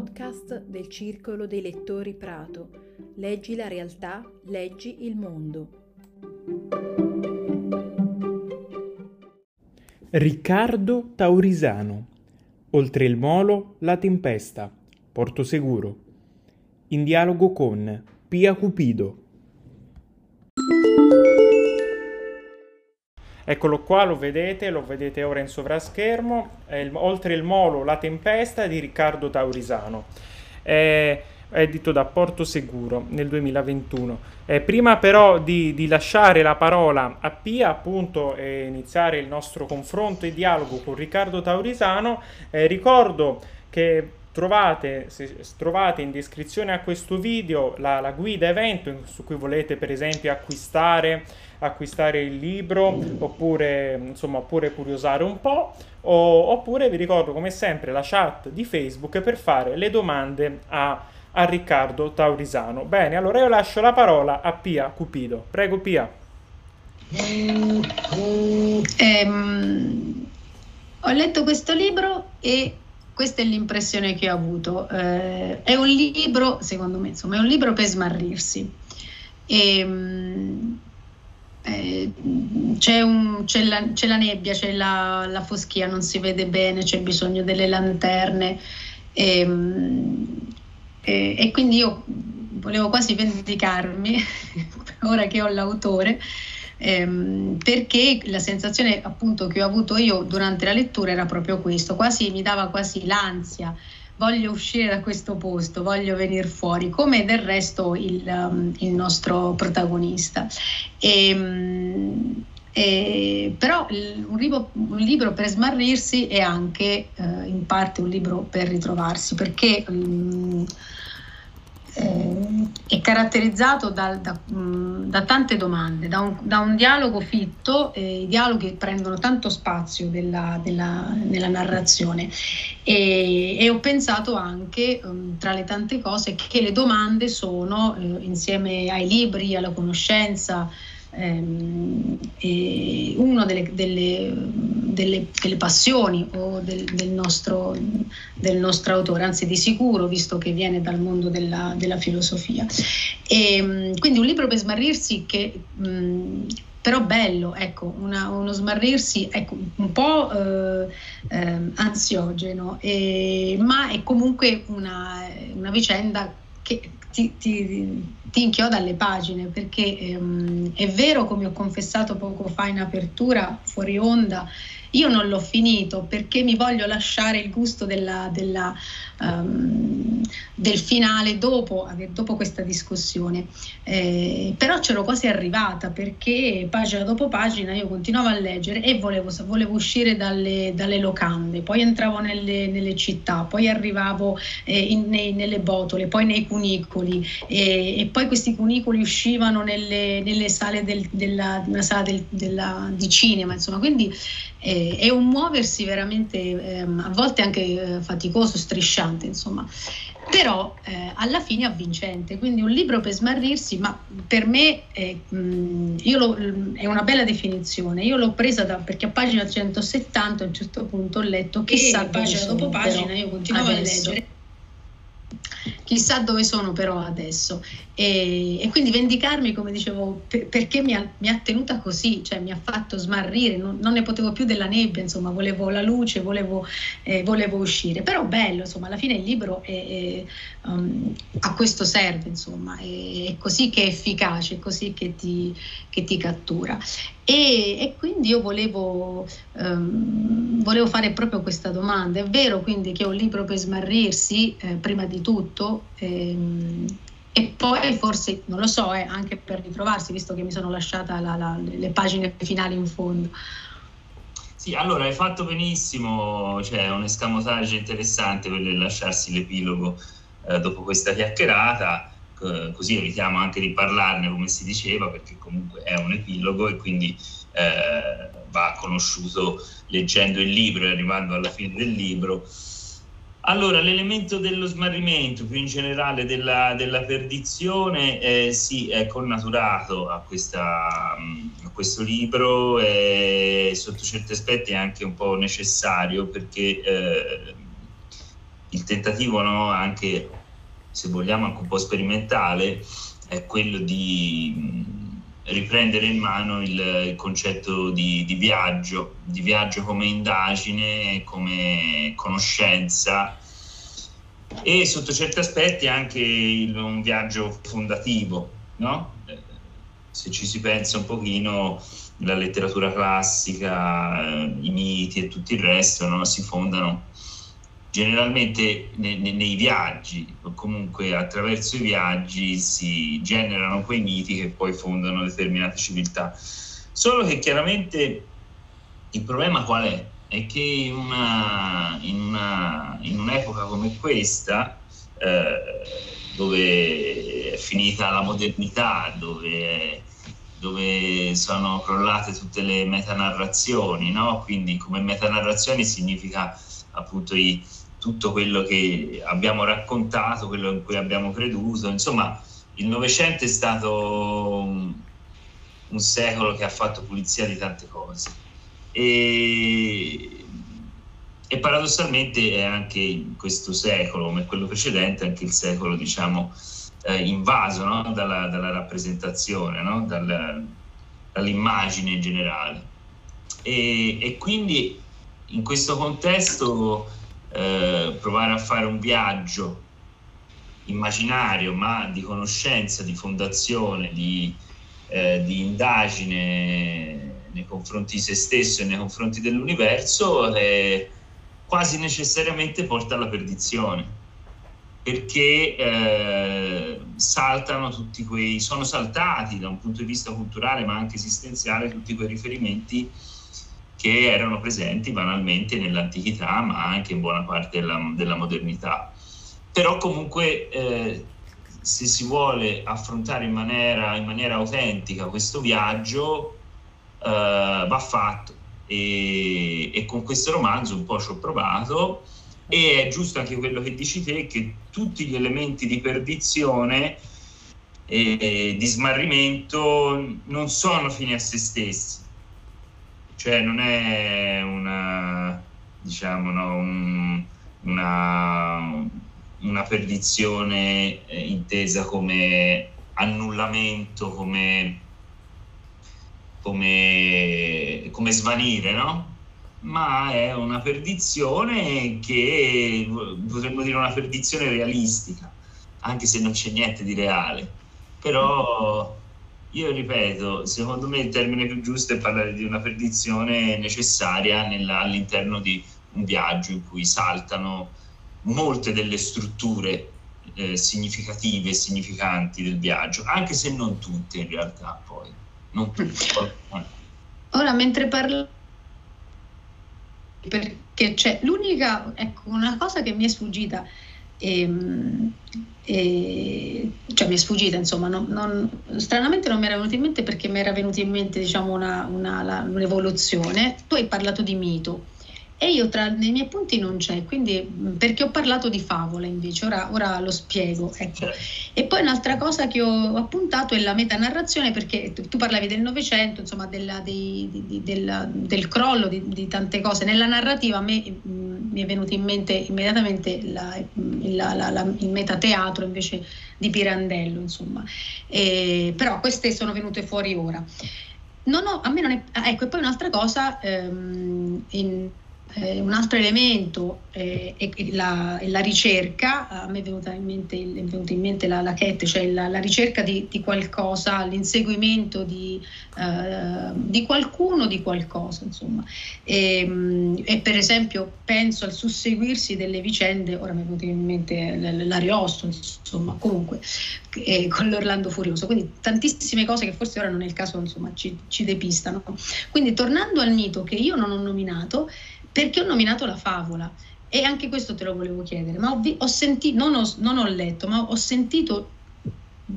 podcast del Circolo dei Lettori Prato. Leggi la realtà, leggi il mondo. Riccardo Taurisano. Oltre il molo, la tempesta. Porto Seguro. In dialogo con Pia Cupido. Eccolo qua, lo vedete, lo vedete ora in sovraschermo, il, oltre il molo La tempesta di Riccardo Taurisano, è edito da Porto Seguro nel 2021. Eh, prima però di, di, lasciare la parola a Pia, appunto, e iniziare il nostro confronto e dialogo con Riccardo Taurisano, eh, ricordo che Trovate, se, trovate, in descrizione a questo video la, la, guida evento su cui volete per esempio acquistare, acquistare il libro oppure, insomma, oppure curiosare un po' o, oppure vi ricordo come sempre la chat di Facebook per fare le domande a, a Riccardo Taurisano. Bene, allora io lascio la parola a Pia Cupido. Prego Pia. Ehm, ho letto questo libro e questa è l'impressione che ho avuto. Eh, è un libro, secondo me, insomma, è un libro per smarrirsi. E, ehm, eh, c'è, un, c'è, la, c'è, la, nebbia, c'è la, la, foschia, non si vede bene, c'è bisogno delle lanterne. E, ehm, e, e quindi io volevo quasi vendicarmi, ora che ho l'autore, ehm, perché la sensazione appunto che ho avuto io durante la lettura era proprio questo, quasi mi dava quasi l'ansia, voglio uscire da questo posto, voglio venire fuori, come del resto il, um, il nostro protagonista. E, um, eh, però un libro, un libro, per smarrirsi è anche eh, in parte un libro per ritrovarsi, perché um, eh, è caratterizzato da, da, mm, da, tante domande, da un, da un dialogo fitto, eh, i dialoghi prendono tanto spazio della, della, nella narrazione. E, e, ho pensato anche, um, tra le tante cose, che le domande sono, eh, insieme ai libri, alla conoscenza, ehm, una delle, delle, delle, delle, passioni o del, del, nostro, del, nostro, autore, anzi di sicuro, visto che viene dal mondo della, della filosofia. E, ehm, quindi un libro per smarrirsi che... Mh, però bello, ecco, una, uno smarrirsi ecco, un po' eh, eh, ansiogeno, eh, ma è comunque una, una vicenda che ti, ti, ti, inchioda alle pagine perché ehm, è vero come ho confessato poco fa in apertura fuori onda io non l'ho finito perché mi voglio lasciare il gusto della, della, um, del finale dopo, dopo, questa discussione. Eh, però c'ero quasi arrivata perché pagina dopo pagina io continuavo a leggere e volevo, volevo uscire dalle, dalle, locande, poi entravo nelle, nelle città, poi arrivavo eh, in, nei, nelle botole, poi nei cunicoli. E, e poi questi cunicoli uscivano nelle, nelle sale del, della, una sala del, della, di cinema, insomma, quindi eh, è un muoversi veramente ehm, a volte anche eh, faticoso, strisciante, insomma, però eh, alla fine avvincente. Quindi un libro per smarrirsi, ma per me è, mh, lo, è una bella definizione. Io l'ho presa da, perché a pagina 170 a un certo punto ho letto chissà pagina dopo pagina io continuavo adesso. a leggere chissà dove sono però adesso. E, e quindi vendicarmi, come dicevo, per, perché mi ha, mi ha, tenuta così, cioè mi ha fatto smarrire, non, non, ne potevo più della nebbia, insomma, volevo la luce, volevo, eh, volevo uscire. Però bello, insomma, alla fine il libro è, è, um, a questo serve, insomma, è, è, così che è efficace, è così che ti, che ti cattura. E, e, quindi io volevo, um, volevo, fare proprio questa domanda. È vero quindi che è un libro per smarrirsi, eh, prima di tutto, ehm, e poi forse, non lo so, eh, anche per ritrovarsi, visto che mi sono lasciata la, la, le pagine finali in fondo. Sì, allora hai fatto benissimo, cioè un escamotage interessante per lasciarsi l'epilogo eh, dopo questa chiacchierata così evitiamo anche di parlarne come si diceva perché comunque è un epilogo e quindi eh, va conosciuto leggendo il libro e arrivando alla fine del libro. Allora, l'elemento dello smarrimento, più in generale della, della perdizione, eh, sì, è connaturato a, questa, a questo libro e sotto certi aspetti è anche un po' necessario perché eh, il tentativo no, anche se vogliamo anche un po' sperimentale è quello di riprendere in mano il, il concetto di, di, viaggio, di viaggio come indagine, come conoscenza e sotto certi aspetti anche il, un viaggio fondativo, no? Se ci si pensa un pochino, la letteratura classica, eh, i miti e tutto il resto no? si fondano generalmente ne, ne, nei viaggi o comunque attraverso i viaggi si generano quei miti che poi fondano determinate civiltà. Solo che chiaramente il problema qual è? È che in, una, in, una, in un'epoca come questa, eh, dove è finita la modernità, dove, dove sono crollate tutte le metanarrazioni, no? quindi come metanarrazioni significa appunto i, tutto quello che abbiamo raccontato, quello in cui abbiamo creduto. Insomma, il Novecento è stato un, un, secolo che ha fatto pulizia di tante cose. E, e paradossalmente è anche in questo secolo, come quello precedente, anche il secolo, diciamo, eh, invaso no? dalla, dalla, rappresentazione, no? Dal, dall'immagine in generale. E, e quindi in questo contesto eh, provare a fare un viaggio immaginario ma di conoscenza, di fondazione, di, eh, di indagine nei confronti di se stesso e nei confronti dell'universo eh, quasi necessariamente porta alla perdizione perché eh, saltano tutti quei sono saltati da un punto di vista culturale ma anche esistenziale tutti quei riferimenti che erano presenti banalmente nell'antichità, ma anche in buona parte della, della modernità. Però comunque eh, se si vuole affrontare in maniera, in maniera autentica questo viaggio, eh, va fatto. E, e, con questo romanzo un po' ci ho provato e è giusto anche quello che dici te, che tutti gli elementi di perdizione e di smarrimento non sono fini a se stessi cioè non è una, diciamo, no, un, una, una perdizione eh, intesa come annullamento, come, come, come svanire, no? ma è una perdizione che potremmo dire una perdizione realistica, anche se non c'è niente di reale. Però io ripeto, secondo me il termine più giusto è parlare di una perdizione necessaria nella, all'interno di un viaggio in cui saltano molte delle strutture eh, significative e significanti del viaggio, anche se non tutte in realtà poi. Non tutte. Ora, mentre parlo perché c'è l'unica, ecco, una cosa che mi è sfuggita e, ehm, e, cioè mi è sfuggita, insomma, non, non, stranamente non mi era venuto in mente perché mi era venuta in mente diciamo, una, una, la, un'evoluzione. Tu hai parlato di mito e io tra nei miei punti non c'è, quindi perché ho parlato di favole invece, ora, ora lo spiego. Ecco. E poi un'altra cosa che ho appuntato è la metanarrazione, perché tu parlavi del Novecento, insomma, della, dei, di, del, del, crollo di, di, tante cose. Nella narrativa a me mh, mi è venuto in mente immediatamente la, la, la, il metateatro invece di Pirandello, insomma. E, però queste sono venute fuori ora. Non ho, a me non è, ecco, e poi un'altra cosa, ehm, in, eh, un altro elemento eh, è la, è, la, ricerca, a me è venuta in mente, venuta in mente la, la CHET, cioè la, la ricerca di, di, qualcosa, l'inseguimento di, uh, di, qualcuno, di qualcosa, insomma. E, ehm, e, per esempio penso al susseguirsi delle vicende, ora mi è venuto in mente l'Ariosto, insomma, comunque, eh, con l'Orlando Furioso, quindi tantissime cose che forse ora non è il caso, insomma, ci, ci depistano. Quindi tornando al mito che io non ho nominato, perché ho nominato la favola. E anche questo te lo volevo chiedere, ma ho, ho sentito, non ho, non ho letto, ma ho sentito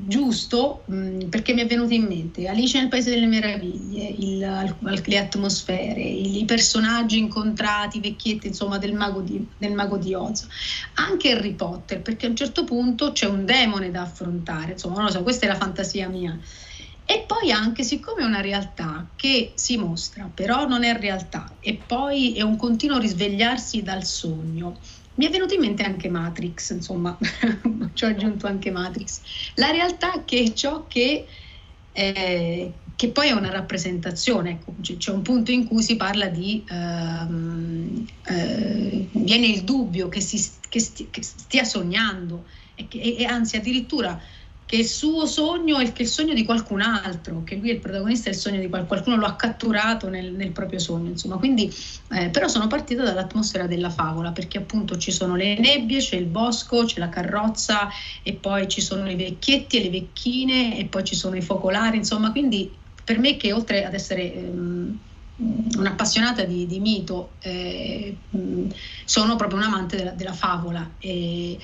giusto mh, perché mi è venuto in mente Alice nel Paese delle Meraviglie, il, le atmosfere, i, i, personaggi incontrati, vecchietti insomma del mago, di, del mago di Oz, anche Harry Potter perché a un certo punto c'è un demone da affrontare, insomma non lo so, questa è la fantasia mia e poi anche, siccome è una realtà che si mostra, però non è realtà, e poi è un continuo risvegliarsi dal sogno, mi è venuto in mente anche Matrix, insomma, ci ho aggiunto anche Matrix. La realtà è che ciò che, eh, che poi è una rappresentazione, ecco, c'è un punto in cui si parla di, ehm, eh, viene il dubbio che, si, che, sti, che stia sognando e, che, e anzi addirittura che il suo sogno è il sogno di qualcun altro, che lui è il protagonista, il sogno di qualcuno, qualcuno lo ha catturato nel, nel proprio sogno, insomma. Quindi, eh, però sono partita dall'atmosfera della favola, perché appunto ci sono le nebbie, c'è il bosco, c'è la carrozza e poi ci sono i vecchietti e le vecchine e poi ci sono i focolari, insomma, quindi per me che oltre ad essere ehm, un'appassionata di, di mito, eh, sono proprio un amante della, della favola e,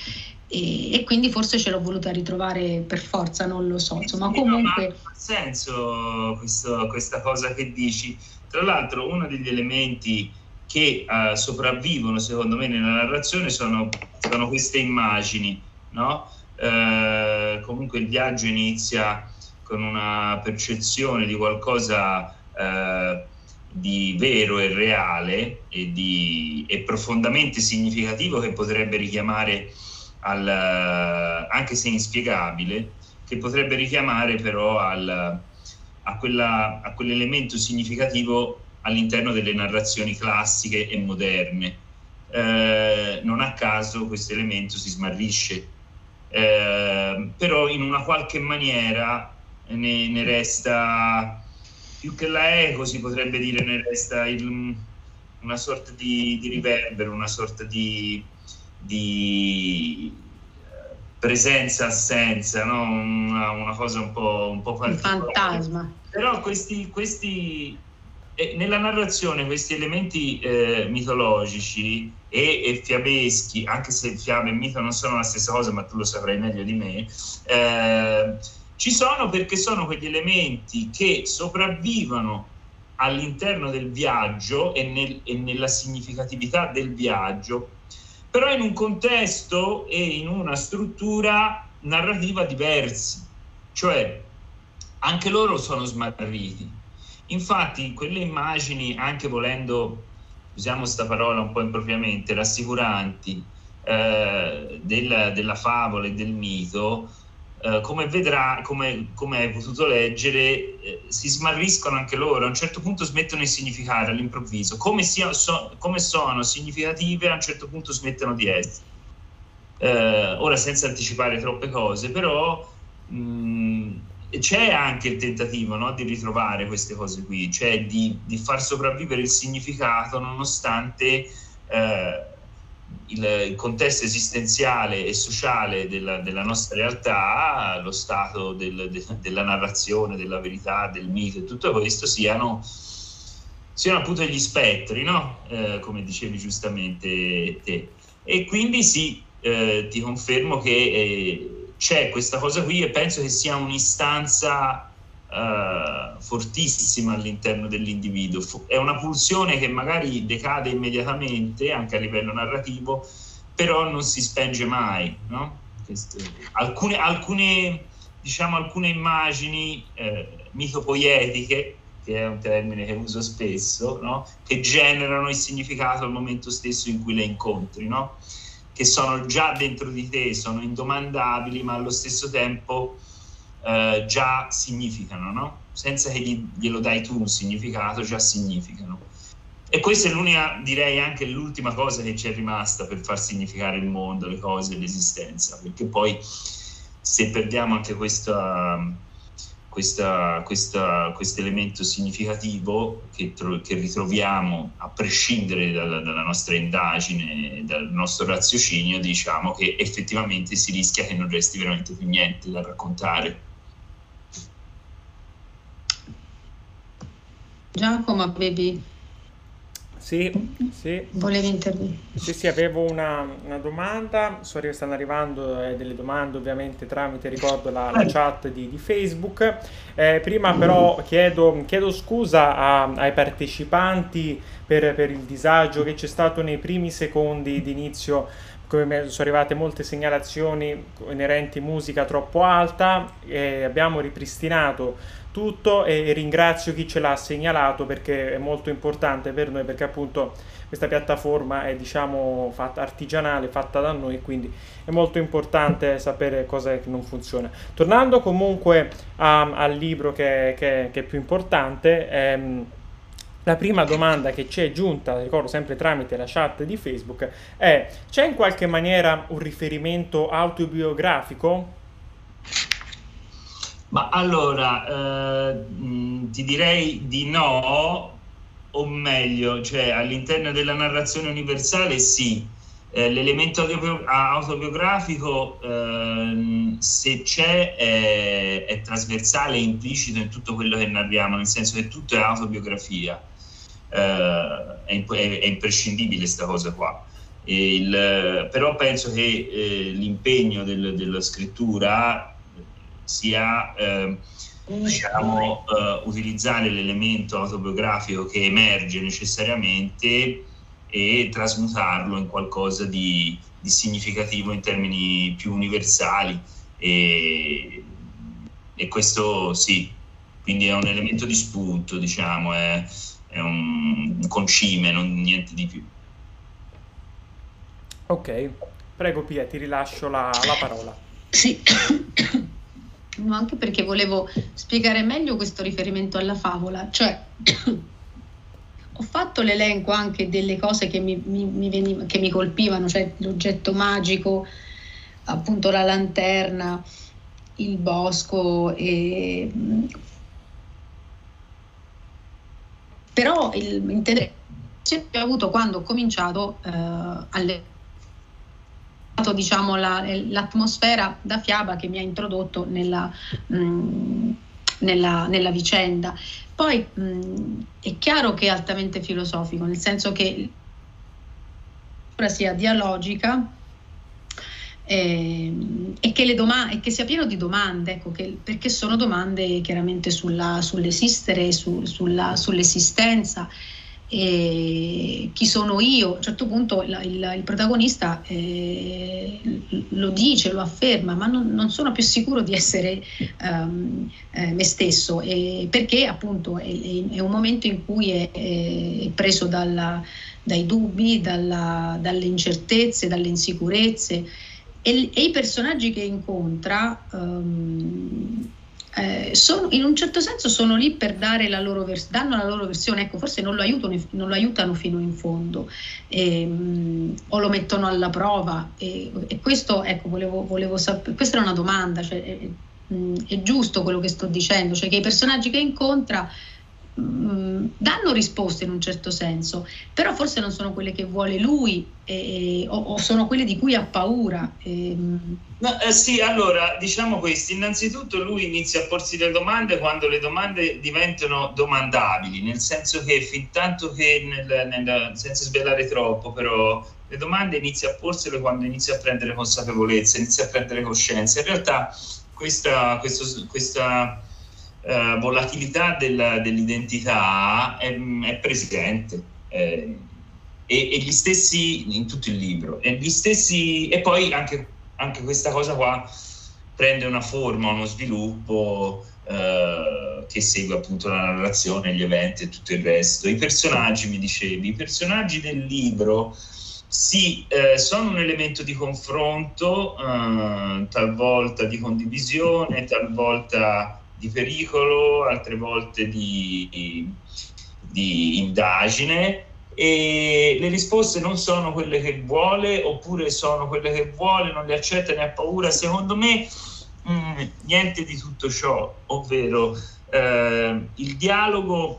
e, e, quindi forse ce l'ho voluta ritrovare per forza, non lo so. Insomma, comunque... No, ha senso questo, questa cosa che dici. Tra l'altro, uno degli elementi che uh, sopravvivono, secondo me, nella narrazione sono, sono queste immagini, no? Uh, comunque il viaggio inizia con una percezione di qualcosa uh, di vero e reale e, di, e profondamente significativo che potrebbe richiamare al, anche se inspiegabile, che potrebbe richiamare però al, a, quella, a quell'elemento significativo all'interno delle narrazioni classiche e moderne. Eh, non a caso questo elemento si smarrisce, eh, però in una qualche maniera ne, ne, resta più che la eco, si potrebbe dire, ne resta il, una sorta di, di riverbero, una sorta di, di eh, presenza-assenza, no? una, una, cosa un po', un po particolare. fantasma. Però questi, questi eh, nella narrazione questi elementi eh, mitologici e, e, fiabeschi, anche se fiabe e mito non sono la stessa cosa, ma tu lo saprai meglio di me, eh, ci sono perché sono quegli elementi che sopravvivono all'interno del viaggio e, nel, e nella significatività del viaggio però in un contesto e in una struttura narrativa diversi, cioè anche loro sono smarriti. Infatti quelle immagini, anche volendo, usiamo questa parola un po' impropriamente, rassicuranti, eh, della, della favola e del mito, eh, come vedrà, come, come, hai potuto leggere, eh, si smarriscono anche loro, a un certo punto smettono di significare all'improvviso, come, sia, so, come sono significative a un certo punto smettono di essere. Eh, ora senza anticipare troppe cose, però mh, mm, c'è anche il tentativo no, di ritrovare queste cose qui, cioè di, di far sopravvivere il significato nonostante eh, il, contesto esistenziale e sociale della, della nostra realtà, lo stato del, de, della narrazione, della verità, del mito e tutto questo siano, siano appunto gli spettri, no? eh, come dicevi giustamente te. E quindi sì, eh, ti confermo che eh, c'è questa cosa qui e penso che sia un'istanza uh, fortissima all'interno dell'individuo. È una pulsione che magari decade immediatamente anche a livello narrativo, però non si spenge mai. No? Alcune, alcune, diciamo, alcune immagini eh, mitopoietiche, che è un termine che uso spesso, no? che generano il significato al momento stesso in cui le incontri, no? che sono già dentro di te, sono indomandabili, ma allo stesso tempo eh, già significano, no? senza che gli, glielo dai tu un significato, già significano. E questa è l'unica, direi anche l'ultima cosa che ci è rimasta per far significare il mondo, le cose, l'esistenza, perché poi se perdiamo anche questa, questo elemento significativo che, che, ritroviamo a prescindere dalla, dalla, nostra indagine, dal nostro raziocinio, diciamo che effettivamente si rischia che non resti veramente più niente da raccontare. Giacomo, avevi... Sì, sì. Volevi intervenire? Sì, sì, avevo una, una domanda, so che stanno arrivando eh, delle domande ovviamente tramite, ricordo, la, la chat di, di Facebook. Eh, prima però chiedo, chiedo scusa a, ai partecipanti per, per, il disagio che c'è stato nei primi secondi di inizio come sono arrivate molte segnalazioni inerenti musica troppo alta e abbiamo ripristinato tutto e ringrazio chi ce l'ha segnalato perché è molto importante per noi perché appunto questa piattaforma è diciamo fatta artigianale, fatta da noi, quindi è molto importante sapere cosa non funziona. Tornando comunque a, al libro che, che, che, è più importante, ehm, la prima domanda che ci è giunta, ricordo sempre tramite la chat di Facebook, è c'è in qualche maniera un riferimento autobiografico? Ma allora, eh, ti direi di no, o meglio, cioè all'interno della narrazione universale sì, eh, l'elemento autobiografico eh, se c'è è, è trasversale e implicito in tutto quello che narriamo, nel senso che tutto è autobiografia, eh, è, è, imprescindibile questa cosa qua. Il, però penso che eh, l'impegno del, della scrittura sia eh, diciamo, uh, utilizzare l'elemento autobiografico che emerge necessariamente e trasmutarlo in qualcosa di, di significativo in termini più universali e, e, questo sì, quindi è un elemento di spunto, diciamo, è, è un, un concime, non niente di più. Ok, prego Pia, ti rilascio la, la parola. Sì. No, anche perché volevo spiegare meglio questo riferimento alla favola, cioè ho fatto l'elenco anche delle cose che mi, mi, mi, veniva, che mi colpivano, cioè l'oggetto magico, appunto la lanterna, il bosco e... però l'interesse che ho avuto quando ho cominciato eh, alle diciamo, la, l'atmosfera da fiaba che mi ha introdotto nella, mh, nella, nella vicenda. Poi mh, è chiaro che è altamente filosofico, nel senso che sia dialogica eh, e, che doma- e, che sia pieno di domande, ecco, che, perché sono domande chiaramente sulla, sull'esistere, su, sulla, sull'esistenza e chi sono io? A un certo punto il, il, il protagonista eh, lo dice, lo afferma, ma non, non, sono più sicuro di essere um, eh, me stesso, eh, perché appunto è, è, un momento in cui è, è preso dalla, dai dubbi, dalla, dalle incertezze, dalle insicurezze e, e, i personaggi che incontra um, eh, sono, in un certo senso sono lì per dare la loro, vers- la loro versione, ecco, forse non lo, aiutano, non lo aiutano fino in fondo. Ehm, o lo mettono alla prova. E, e questo, ecco, volevo, volevo sapere, questa è una domanda, cioè, è, è giusto quello che sto dicendo, cioè che i personaggi che incontra danno risposte in un certo senso, però forse non sono quelle che vuole lui eh, o, o, sono quelle di cui ha paura. Eh. No, eh, sì, allora diciamo questo, innanzitutto lui inizia a porsi le domande quando le domande diventano domandabili, nel senso che fin tanto che, nel, nel, senza svelare troppo, però le domande inizia a porsele quando inizia a prendere consapevolezza, inizia a prendere coscienza. In realtà questa, questo, questa eh, volatilità della, dell'identità è, è presente eh, e, e, gli stessi in tutto il libro e gli stessi e poi anche, anche questa cosa qua prende una forma, uno sviluppo eh, che segue appunto la narrazione, gli eventi e tutto il resto. I personaggi, mi dicevi, i personaggi del libro sì, eh, sono un elemento di confronto, eh, talvolta di condivisione, talvolta di pericolo, altre volte di, di indagine e le risposte non sono quelle che vuole oppure sono quelle che vuole, non le accetta, ne ha paura. Secondo me mh, mm, niente di tutto ciò, ovvero eh, il dialogo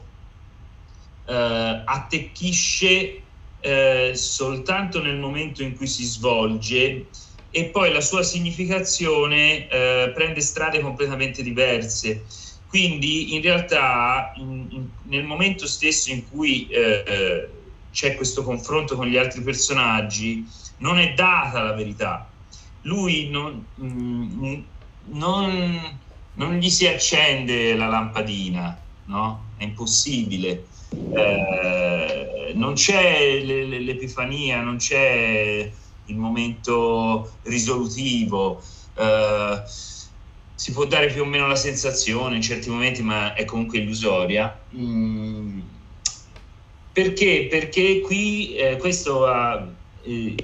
eh, attecchisce eh, soltanto nel momento in cui si svolge e poi la sua significazione eh, prende strade completamente diverse. Quindi in realtà in, in, nel momento stesso in cui eh, c'è questo confronto con gli altri personaggi non è data la verità. Lui non, mm, non, non gli si accende la lampadina, no? È impossibile. Eh, non c'è l'epifania, non c'è il momento risolutivo. Eh, si può dare più o meno la sensazione in certi momenti, ma è comunque illusoria. Mm, perché? Perché qui eh, questo ha, eh,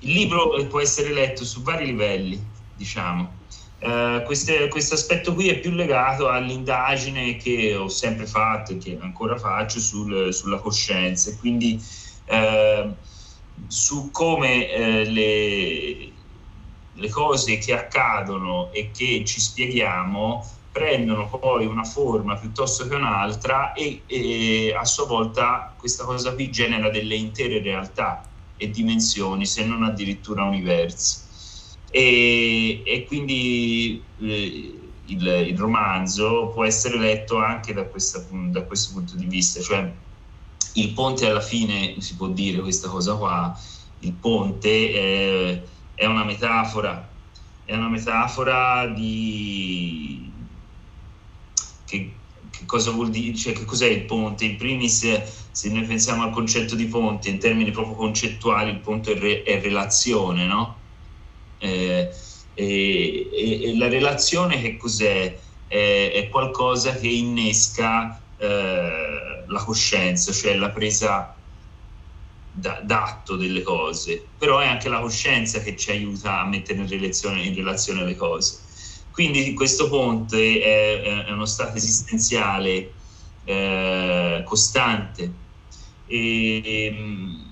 il libro può essere letto su vari livelli, diciamo. Uh, questo aspetto qui è più legato all'indagine che ho sempre fatto e che ancora faccio sul, sulla coscienza, quindi uh, su come uh, le, le, cose che accadono e che ci spieghiamo prendono poi una forma piuttosto che un'altra e, e a sua volta questa cosa qui genera delle intere realtà e dimensioni, se non addirittura universi. E, e quindi eh, il, il, romanzo può essere letto anche da, questa, da, questo punto di vista, cioè il ponte alla fine si può dire questa cosa qua, il ponte è, è una metafora, è una metafora di... Che, che cosa vuol dire, cioè che cos'è il ponte? In primis, se noi pensiamo al concetto di ponte in termini proprio concettuali, il ponte è, re, è relazione, no? Eh, e, e, e, la relazione che cos'è? È, è qualcosa che innesca eh, la coscienza, cioè la presa da, d'atto delle cose, però è anche la coscienza che ci aiuta a mettere in relazione, in relazione le cose. Quindi questo ponte è, è uno stato esistenziale eh, costante. E, ehm,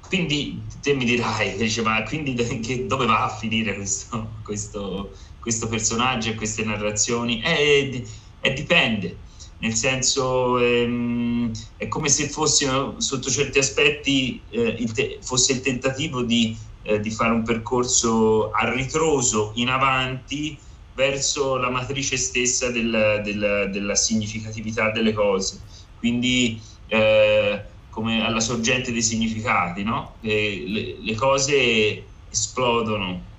quindi te mi dirai, dice, ma quindi dove va a finire questo, questo, questo personaggio e queste narrazioni? Eh, eh, dipende, nel senso ehm, è come se fossero sotto certi aspetti eh, il te- fosse il tentativo di eh, di fare un percorso a ritroso in avanti verso la matrice stessa del, del, della significatività delle cose. Quindi eh, come alla sorgente dei significati, no? le, le cose esplodono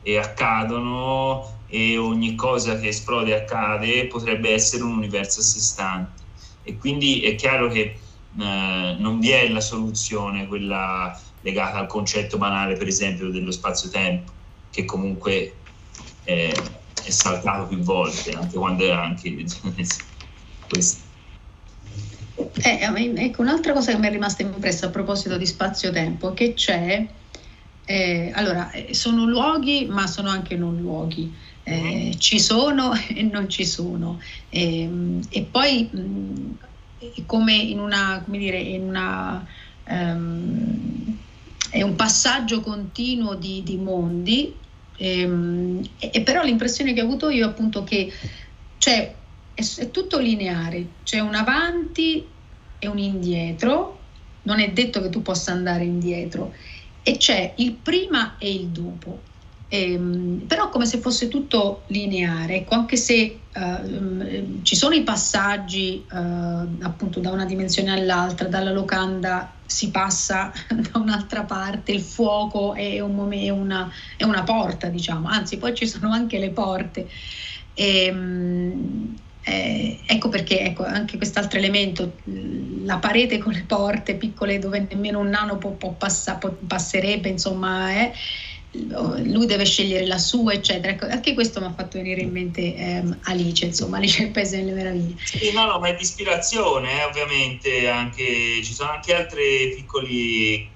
e accadono e ogni cosa che esplode e accade potrebbe essere un universo a sé stante. E quindi è chiaro che eh, non vi è la soluzione, quella legata al concetto banale, per esempio, dello spazio-tempo, che comunque è, è saltato più volte, anche quando era anche questo. Eh, ecco, un'altra cosa che mi è rimasta impressa a proposito di spazio-tempo, che c'è, eh, allora, eh, sono luoghi, ma sono anche non luoghi. Eh, ci sono e non ci sono. E, ehm, e poi, mh, come in una, come dire, in una um, è un passaggio continuo di, di mondi, ehm, e, però l'impressione che ho avuto io è appunto che c'è, è, è tutto lineare, c'è un avanti e un indietro, non è detto che tu possa andare indietro, e c'è il prima e il dopo. Ehm, però come se fosse tutto lineare, ecco, anche se uh, ci sono i passaggi uh, appunto da una dimensione all'altra, dalla locanda si passa da un'altra parte, il fuoco è, un è, una, è una, porta, diciamo, anzi poi ci sono anche le porte. E, um, eh, ecco perché ecco, anche quest'altro elemento, la parete con le porte piccole dove nemmeno un nano può, può passa, può, passerebbe, insomma, eh, lui deve scegliere la sua, eccetera. Ecco, anche questo mi ha fatto venire in mente ehm, Alice, insomma, Alice il Paese delle Meraviglie. Sì, no, no, ma è di ispirazione, eh, ovviamente, anche, ci sono anche altre piccole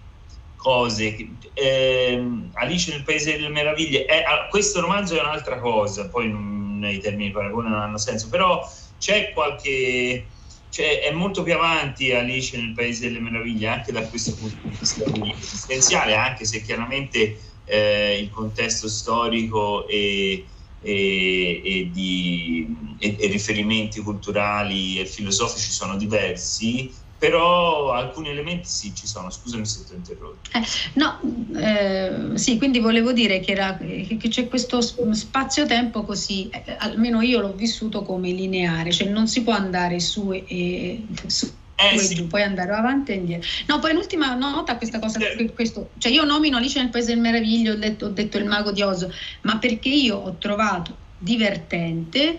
cose. Eh, Alice nel Paese delle Meraviglie, è, questo romanzo è un'altra cosa, poi non, i termini di paragone non hanno senso, però c'è qualche... Cioè, è molto più avanti Alice nel Paese delle Meraviglie anche da questo punto di vista esistenziale, anche se chiaramente eh, il contesto storico e, e, e, di, e, riferimenti culturali e filosofici sono diversi, però alcuni elementi sì ci sono, scusami se ti ho interrotto. Eh, no, eh, sì, quindi volevo dire che, era, che c'è questo spazio-tempo così, eh, almeno io l'ho vissuto come lineare, cioè non si può andare su e su eh, sì. giù, puoi andare avanti e indietro. No, poi l'ultima nota questa cosa, sì. questo, cioè io nomino Alice nel Paese del Meraviglio, ho detto, ho detto il mago di Oso, ma perché io ho trovato divertente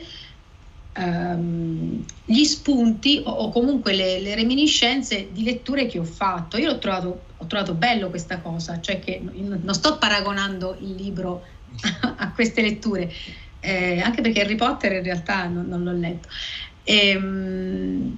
um, gli spunti o, comunque le, le, reminiscenze di letture che ho fatto. Io ho trovato, ho trovato bello questa cosa, cioè che non sto paragonando il libro a queste letture, eh, anche perché Harry Potter in realtà non, non l'ho letto. Ehm,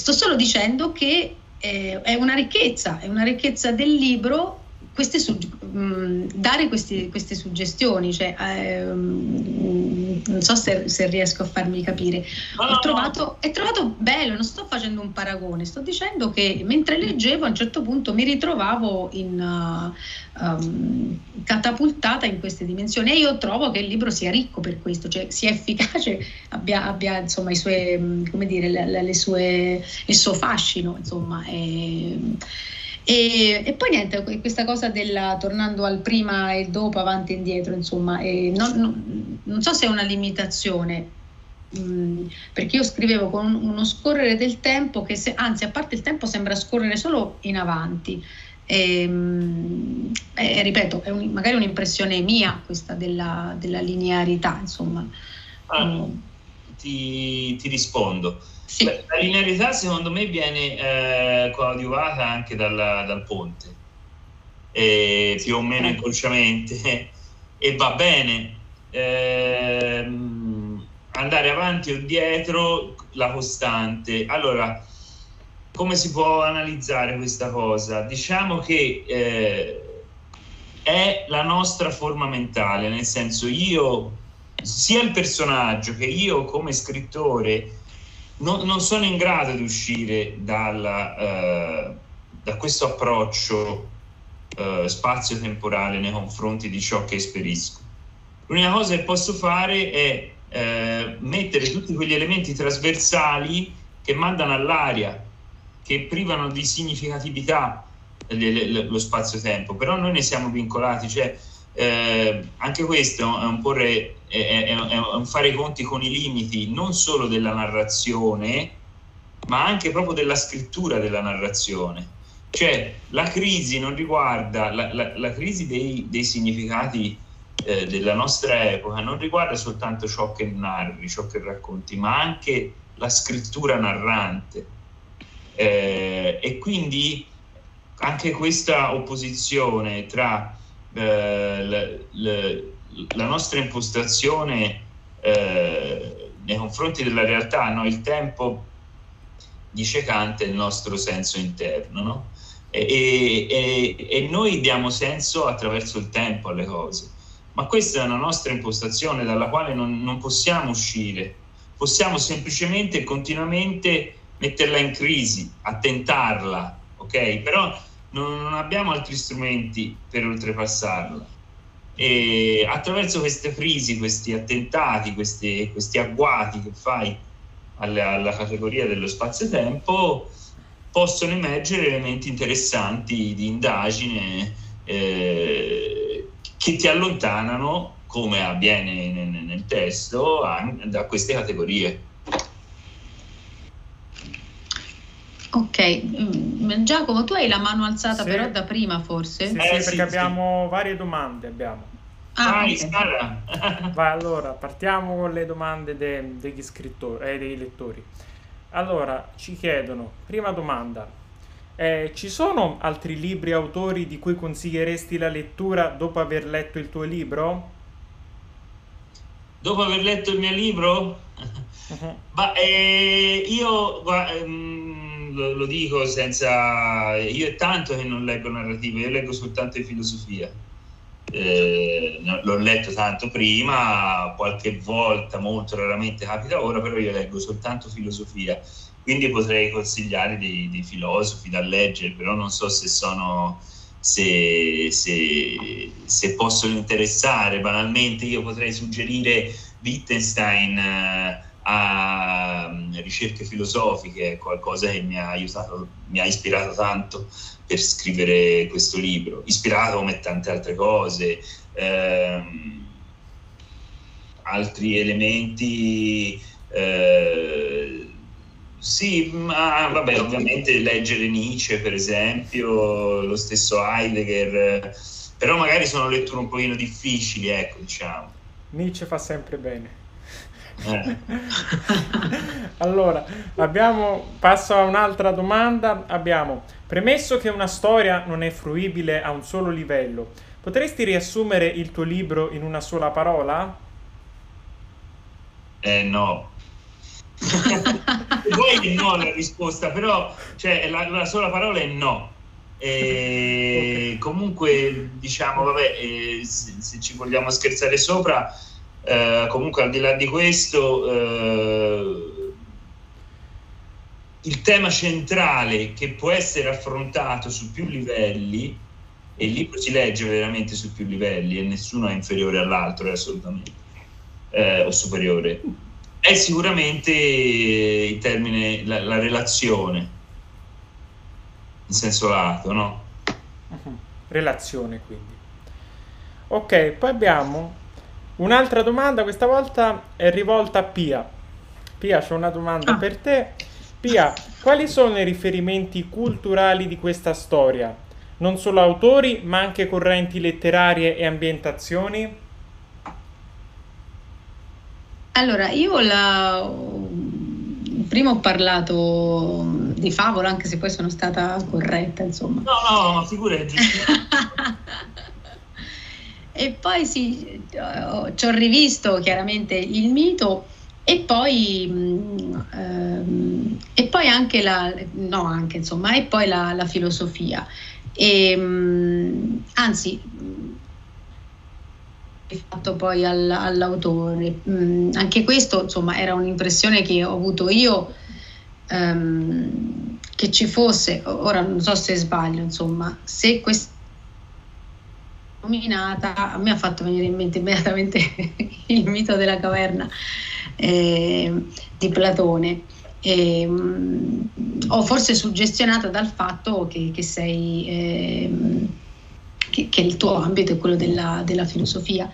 sto solo dicendo che eh, è una ricchezza, è una ricchezza del libro queste, mh, dare questi, queste suggestioni, cioè, ehm, non so se, se, riesco a farmi capire. No, ho, trovato, no. ho trovato bello, non sto facendo un paragone, sto dicendo che mentre leggevo a un certo punto mi ritrovavo in, uh, um, catapultata in queste dimensioni e io trovo che il libro sia ricco per questo, cioè sia efficace, abbia, abbia insomma i suoi, come dire, le, le sue, il suo fascino, insomma. E, e, e, poi niente, questa cosa della tornando al prima e dopo, avanti e indietro, insomma, e non, non, non, so se è una limitazione, mm, perché io scrivevo con uno scorrere del tempo che, se, anzi, a parte il tempo sembra scorrere solo in avanti. E, mh, e ripeto, è un, magari un'impressione mia questa della, della linearità, insomma. Ah, mm. ti, ti rispondo. Sì. La linearità secondo me viene eh, coadiuvata anche dal, dal ponte, eh, più o meno inconsciamente, e va bene. Eh, andare avanti o dietro la costante. Allora, come si può analizzare questa cosa? Diciamo che eh, è la nostra forma mentale, nel senso io, sia il personaggio che io come scrittore, non, non sono in grado di uscire dalla, eh, da questo approccio eh, spazio-temporale nei confronti di ciò che esperisco. L'unica cosa che posso fare è eh, mettere tutti quegli elementi trasversali che mandano all'aria, che privano di significatività lo spazio-tempo, però noi ne siamo vincolati, cioè eh, anche questo è un porre è, è, è un fare i conti con i limiti non solo della narrazione, ma anche proprio della scrittura della narrazione. Cioè la crisi non riguarda, la, la, la crisi dei, dei significati eh, della nostra epoca non riguarda soltanto ciò che narri, ciò che racconti, ma anche la scrittura narrante. Eh, e quindi anche questa opposizione tra eh, le, la nostra impostazione eh, nei confronti della realtà, no? il tempo dice Kant è il nostro senso interno, no? e, e, e, noi diamo senso attraverso il tempo alle cose, ma questa è una nostra impostazione dalla quale non, non possiamo uscire, possiamo semplicemente e continuamente metterla in crisi, attentarla, ok? Però non, non abbiamo altri strumenti per oltrepassarla. E attraverso queste crisi, questi attentati, questi, questi agguati che fai alla, alla categoria dello spazio-tempo, possono emergere elementi interessanti di indagine eh, che ti allontanano, come avviene nel, nel testo, da queste categorie. Ok, mm, Giacomo, tu hai la mano alzata sì. però da prima forse? Sì, eh, sì perché sì, abbiamo varie domande. Abbiamo. Ah, okay. Vai, allora, partiamo con le domande de- degli scrittori, eh, dei lettori. Allora, ci chiedono, prima domanda, eh, ci sono altri libri autori di cui consiglieresti la lettura dopo aver letto il tuo libro? Dopo aver letto il mio libro? Uh-huh. Ma, eh, io ehm, lo, lo, dico senza... Io è tanto che non leggo narrative, io leggo soltanto di filosofia. Eh, l'ho letto tanto prima, qualche volta, molto raramente capita ora, però io leggo soltanto filosofia, quindi potrei consigliare dei, dei filosofi da leggere, però non so se sono... Se, se, se, possono interessare. Banalmente io potrei suggerire Wittgenstein eh, a um, ricerche filosofiche qualcosa che mi ha aiutato mi ha ispirato tanto per scrivere questo libro, ispirato come tante altre cose, ehm, altri elementi. Eh, sì, ma vabbè, ovviamente leggere Nietzsche, per esempio, lo stesso Heidegger, però magari sono letture un pochino difficili, ecco, diciamo. Nietzsche fa sempre bene. Eh. allora, abbiamo, passo a un'altra domanda. Abbiamo Premesso che una storia non è fruibile a un solo livello, potresti riassumere il tuo libro in una sola parola? Eh no. Poi è no la risposta, però cioè, la, la sola parola è no. E comunque, diciamo, vabbè, eh, se, se, ci vogliamo scherzare sopra, eh, comunque al di là di questo, eh, il tema centrale che può essere affrontato su più livelli, e il libro si legge veramente su più livelli e nessuno è inferiore all'altro, assolutamente, eh, o superiore, è sicuramente il termine, la, la relazione in senso lato, no? Relazione quindi. Ok, poi abbiamo un'altra domanda, questa volta è rivolta a Pia. Pia, c'è una domanda ah. per te. Pia, quali sono i riferimenti culturali di questa storia? Non solo autori, ma anche correnti letterarie e ambientazioni? Allora, io la... prima ho parlato di favola, anche se poi sono stata corretta, insomma. No, no, ma figurati. e poi sì, ci ho rivisto chiaramente il mito e poi, mh, ehm, e poi anche la, no anche insomma, e poi la, la filosofia. E, mh, anzi, fatto poi all, all'autore. Mm, anche questo, insomma, era un'impressione che ho avuto io ehm, che ci fosse, ora non so se sbaglio, insomma, se questa nominata a me ha fatto venire in mente immediatamente il mito della caverna eh, di Platone. E, um, o forse suggestionata dal fatto che, che sei eh, che, il tuo ambito è quello della, della filosofia.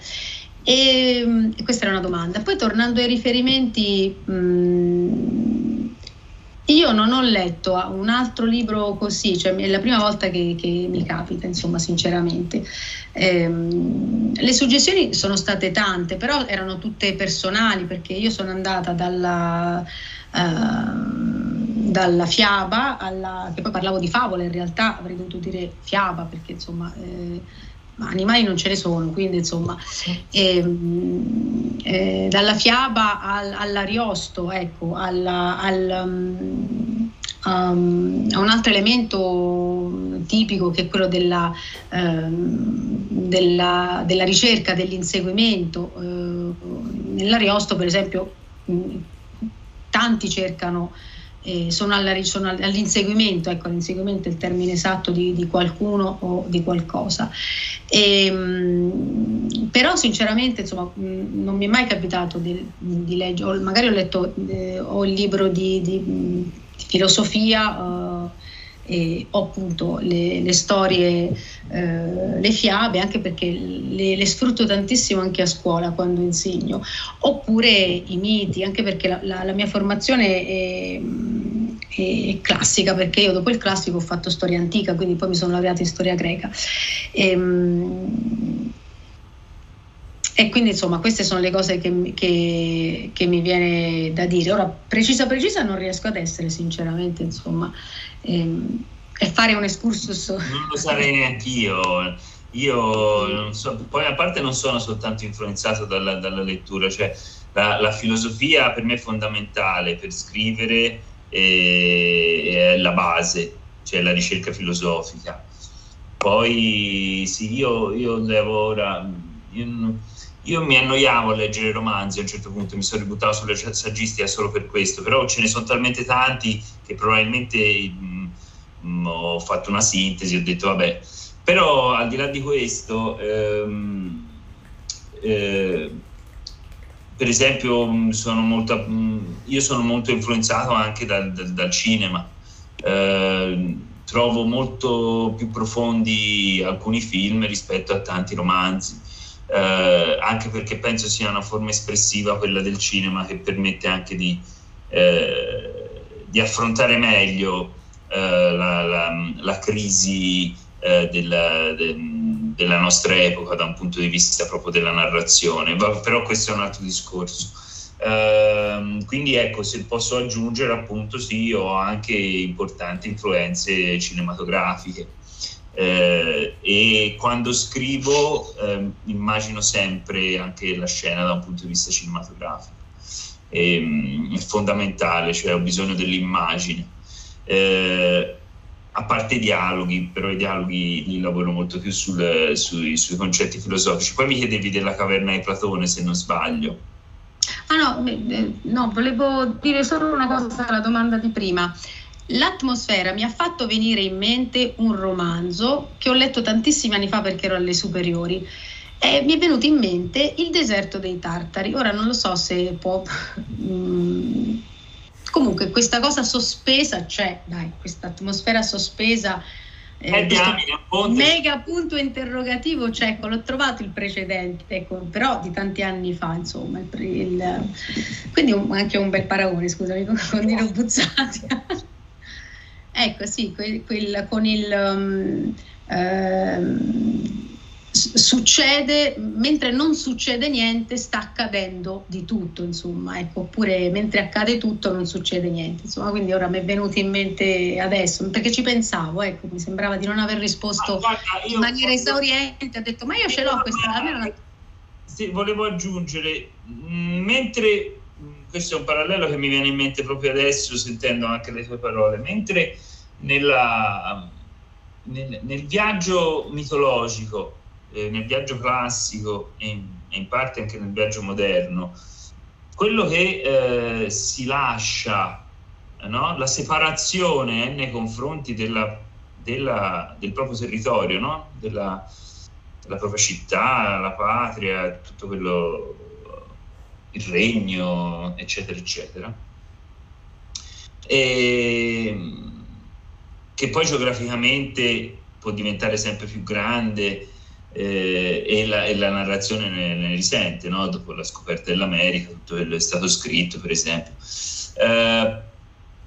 E, um, questa era una domanda. Poi tornando ai riferimenti, mh, io non ho letto un altro libro così, cioè è la prima volta che, che mi capita, insomma, sinceramente. Ehm, le suggestioni sono state tante, però erano tutte personali perché io sono andata dalla, uh, dalla fiaba alla, che poi parlavo di favola, in realtà avrei dovuto dire fiaba perché insomma... Eh, ma animali non ce ne sono, quindi insomma, eh, eh, dalla fiaba al, all'ariosto, ecco, alla, al, um, um, a un altro elemento tipico che è quello della, um, della, della ricerca, dell'inseguimento. Uh, nell'ariosto, per esempio, tanti cercano eh, sono, alla, sono, all'inseguimento, ecco l'inseguimento è il termine esatto di, di qualcuno o di qualcosa. E, ehm, però sinceramente insomma, non mi è mai capitato di, di leggere, magari ho letto eh, ho il libro di, di, di filosofia. Uh, e ho appunto le, le storie, eh, le fiabe, anche perché le, le, sfrutto tantissimo anche a scuola quando insegno, oppure i miti, anche perché la, la, la mia formazione è, è, classica, perché io dopo il classico ho fatto storia antica, quindi poi mi sono laureata in storia greca. E, ehm, e quindi insomma queste sono le cose che, che, che, mi viene da dire. Ora precisa precisa non riesco ad essere sinceramente insomma ehm, e fare un excursus. Non lo sarei neanche io. Io so, poi a parte non sono soltanto influenzato dalla, dalla lettura, cioè la, la, filosofia per me è fondamentale per scrivere è la base, cioè la ricerca filosofica. Poi sì, io, io devo ora. Io, io mi annoiavo a leggere romanzi a un certo punto, mi sono ributtato sulla saggistica solo per questo, però ce ne sono talmente tanti che probabilmente mh, mh, ho fatto una sintesi, ho detto vabbè, però al di là di questo, ehm, eh, per esempio, sono molto, io sono molto influenzato anche dal, dal, dal cinema. Eh, trovo molto più profondi alcuni film rispetto a tanti romanzi eh, anche perché penso sia una forma espressiva quella del cinema che permette anche di, eh, di affrontare meglio eh, la, la, la, crisi eh, della, de, della, nostra epoca da un punto di vista proprio della narrazione, Va, però questo è un altro discorso. Uh, quindi ecco, se posso aggiungere appunto sì, ho anche importanti influenze cinematografiche eh, e quando scrivo eh, immagino sempre anche la scena da un punto di vista cinematografico. è, è fondamentale, cioè ho bisogno dell'immagine. Eh, a parte i dialoghi, però i dialoghi li lavoro molto più sul, sui, sui, concetti filosofici. Poi mi chiedevi della caverna di Platone, se non sbaglio. Ah no, eh, no, volevo dire solo una cosa alla domanda di prima. L'atmosfera mi ha fatto venire in mente un romanzo che ho letto tantissimi anni fa perché ero alle superiori. E mi è venuto in mente Il deserto dei tartari. Ora non lo so se può... Mm, comunque questa cosa sospesa c'è, dai, questa atmosfera sospesa. Eh, diamine, mega punto interrogativo c'è, ecco, l'ho trovato il precedente, ecco, però di tanti anni fa, insomma, il, il, quindi un, anche un bel paragone, scusami, con Dino Buzzati. ecco, sì, quel, quel, con il... Um, um, succede, mentre non succede niente, sta accadendo di tutto, insomma, ecco, oppure mentre accade tutto non succede niente, insomma, quindi ora mi è venuto in mente adesso, perché ci pensavo, ecco, mi sembrava di non aver risposto guarda, in maniera esauriente, ho detto, ma io ce l'ho questa... Sì, volevo aggiungere, mentre, questo è un parallelo che mi viene in mente proprio adesso, sentendo anche le tue parole, mentre nella, nel, nel viaggio mitologico eh, nel viaggio classico e in, in, parte anche nel viaggio moderno, quello che eh, si lascia, no? la separazione nei confronti della, della, del proprio territorio, no? della, della propria città, la patria, tutto quello, il regno, eccetera, eccetera. E, che poi geograficamente può diventare sempre più grande eh, e, la, e, la, narrazione ne, ne risente, no? dopo la scoperta dell'America, tutto quello è stato scritto, per esempio. Eh,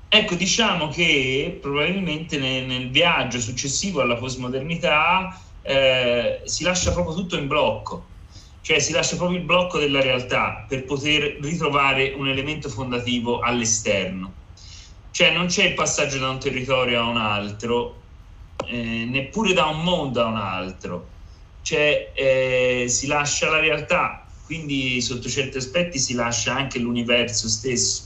ecco, diciamo che probabilmente nel, nel viaggio successivo alla postmodernità eh, si lascia proprio tutto in blocco, cioè si lascia proprio il blocco della realtà per poter ritrovare un elemento fondativo all'esterno. Cioè non c'è il passaggio da un territorio a un altro, eh, neppure da un mondo a un altro cioè, eh, si lascia la realtà, quindi sotto certi aspetti si lascia anche l'universo stesso.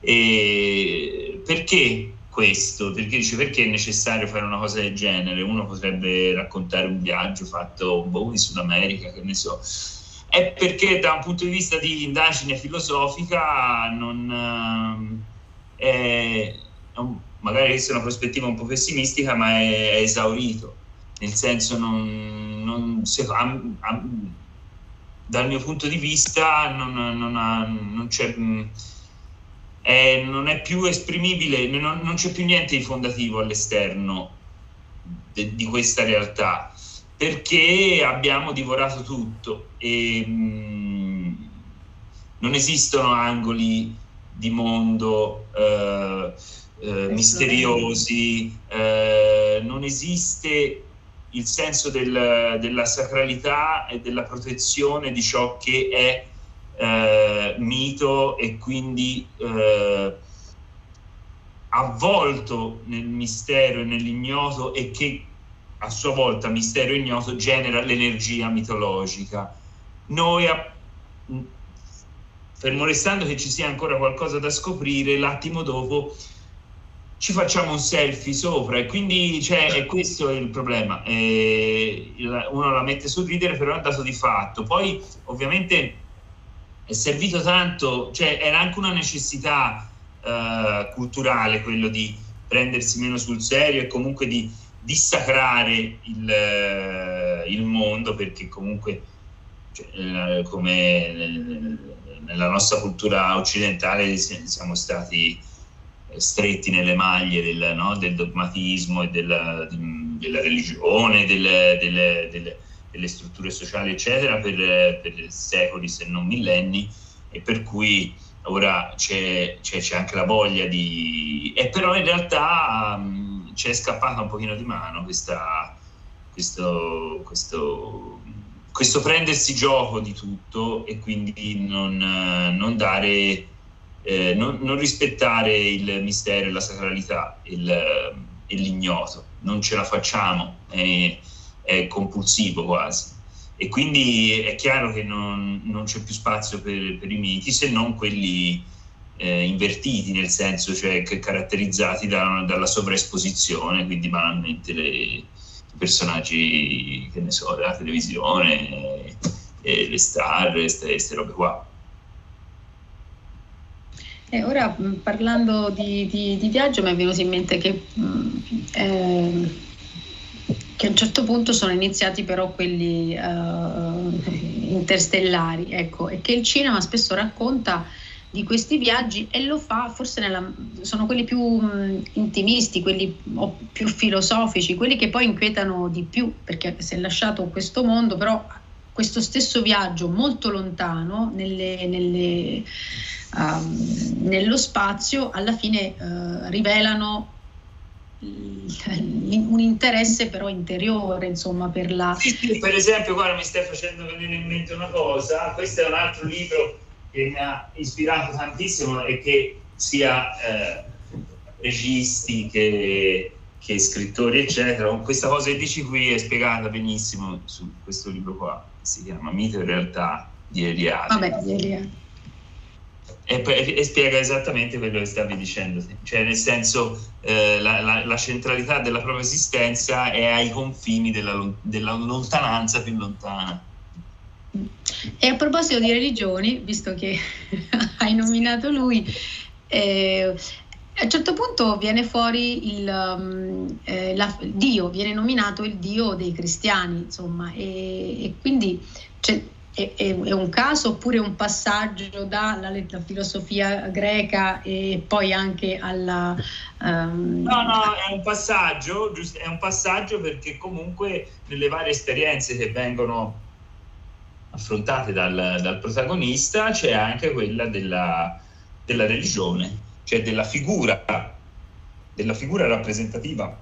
E perché questo? Perché dice perché è necessario fare una cosa del genere? Uno potrebbe raccontare un viaggio fatto boh, in Sud America, che ne so. È perché da un punto di vista di indagine filosofica non eh, è, magari questa è una prospettiva un po' pessimistica, ma è, è esaurito, nel senso non non, se, a, a, dal mio punto di vista non, non, ha, non c'è è, non è più esprimibile, non, non, c'è più niente di fondativo all'esterno de, di questa realtà, perché abbiamo divorato tutto e mh, non esistono angoli di mondo eh, eh, misteriosi, eh, non esiste il senso del, della sacralità e della protezione di ciò che è eh, mito e quindi eh, avvolto nel mistero e nell'ignoto e che a sua volta mistero e ignoto genera l'energia mitologica. Noi, fermo restando che ci sia ancora qualcosa da scoprire, l'attimo dopo ci facciamo un selfie sopra e quindi cioè, è questo il problema. Eh, uno la mette sul ridere, però è un dato di fatto. Poi ovviamente è servito tanto, cioè era anche una necessità eh, culturale quello di prendersi meno sul serio e comunque di dissacrare il, eh, il mondo perché comunque cioè, come nella nostra cultura occidentale siamo stati stretti nelle maglie del, no, del dogmatismo e della, della religione, delle, delle, delle, strutture sociali, eccetera, per, per, secoli, se non millenni, e per cui ora c'è, c'è, c'è anche la voglia di... E però in realtà um, c'è scappata un pochino di mano questa, questo, questo, questo prendersi gioco di tutto e quindi non, non dare eh, non, non, rispettare il mistero, la sacralità e l'ignoto, non ce la facciamo, è, è compulsivo quasi. e quindi è chiaro che non, non c'è più spazio per, per, i miti se non quelli eh, invertiti, nel senso cioè caratterizzati da, dalla sovraesposizione, quindi banalmente le, i personaggi, che ne so, della televisione, e le star, queste robe qua. E ora parlando di, di, di, viaggio mi è venuto in mente che, eh, che, a un certo punto sono iniziati però quelli eh, interstellari, ecco, e che il cinema spesso racconta di questi viaggi e lo fa forse nella, sono quelli più mh, intimisti, quelli più filosofici, quelli che poi inquietano di più perché si è lasciato questo mondo, però questo stesso viaggio molto lontano nelle, nelle, um, nello spazio alla fine uh, rivelano un interesse però interiore insomma per la sì, sì, per esempio guarda mi stai facendo venire in mente una cosa questo è un altro libro che mi ha ispirato tantissimo e che sia eh, registi che, che scrittori eccetera questa cosa che dici qui è spiegata benissimo su questo libro qua si chiama Mito in realtà di Eliade. Vabbè, di Eliade. E, e, spiega esattamente quello che stavi dicendo, cioè nel senso eh, la, la, la, centralità della propria esistenza è ai confini della, della lontananza più lontana. E a proposito di religioni, visto che hai nominato lui, eh, a un certo punto viene fuori il um, eh, la, Dio, viene nominato il Dio dei cristiani, insomma, e, e quindi è, è, è, un caso oppure un passaggio dalla filosofia greca e poi anche alla... Um... No, no, è un passaggio, è un passaggio perché comunque nelle varie esperienze che vengono affrontate dal, dal protagonista c'è anche quella della, della religione cioè della figura, della figura rappresentativa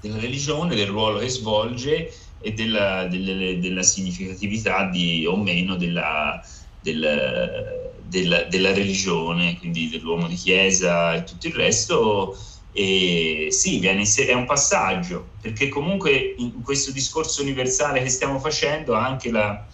della religione, del ruolo che svolge e della, delle, della significatività di, o meno della, del, della, della, religione, quindi dell'uomo di chiesa e tutto il resto. E sì, è un passaggio, perché comunque in questo discorso universale che stiamo facendo anche la,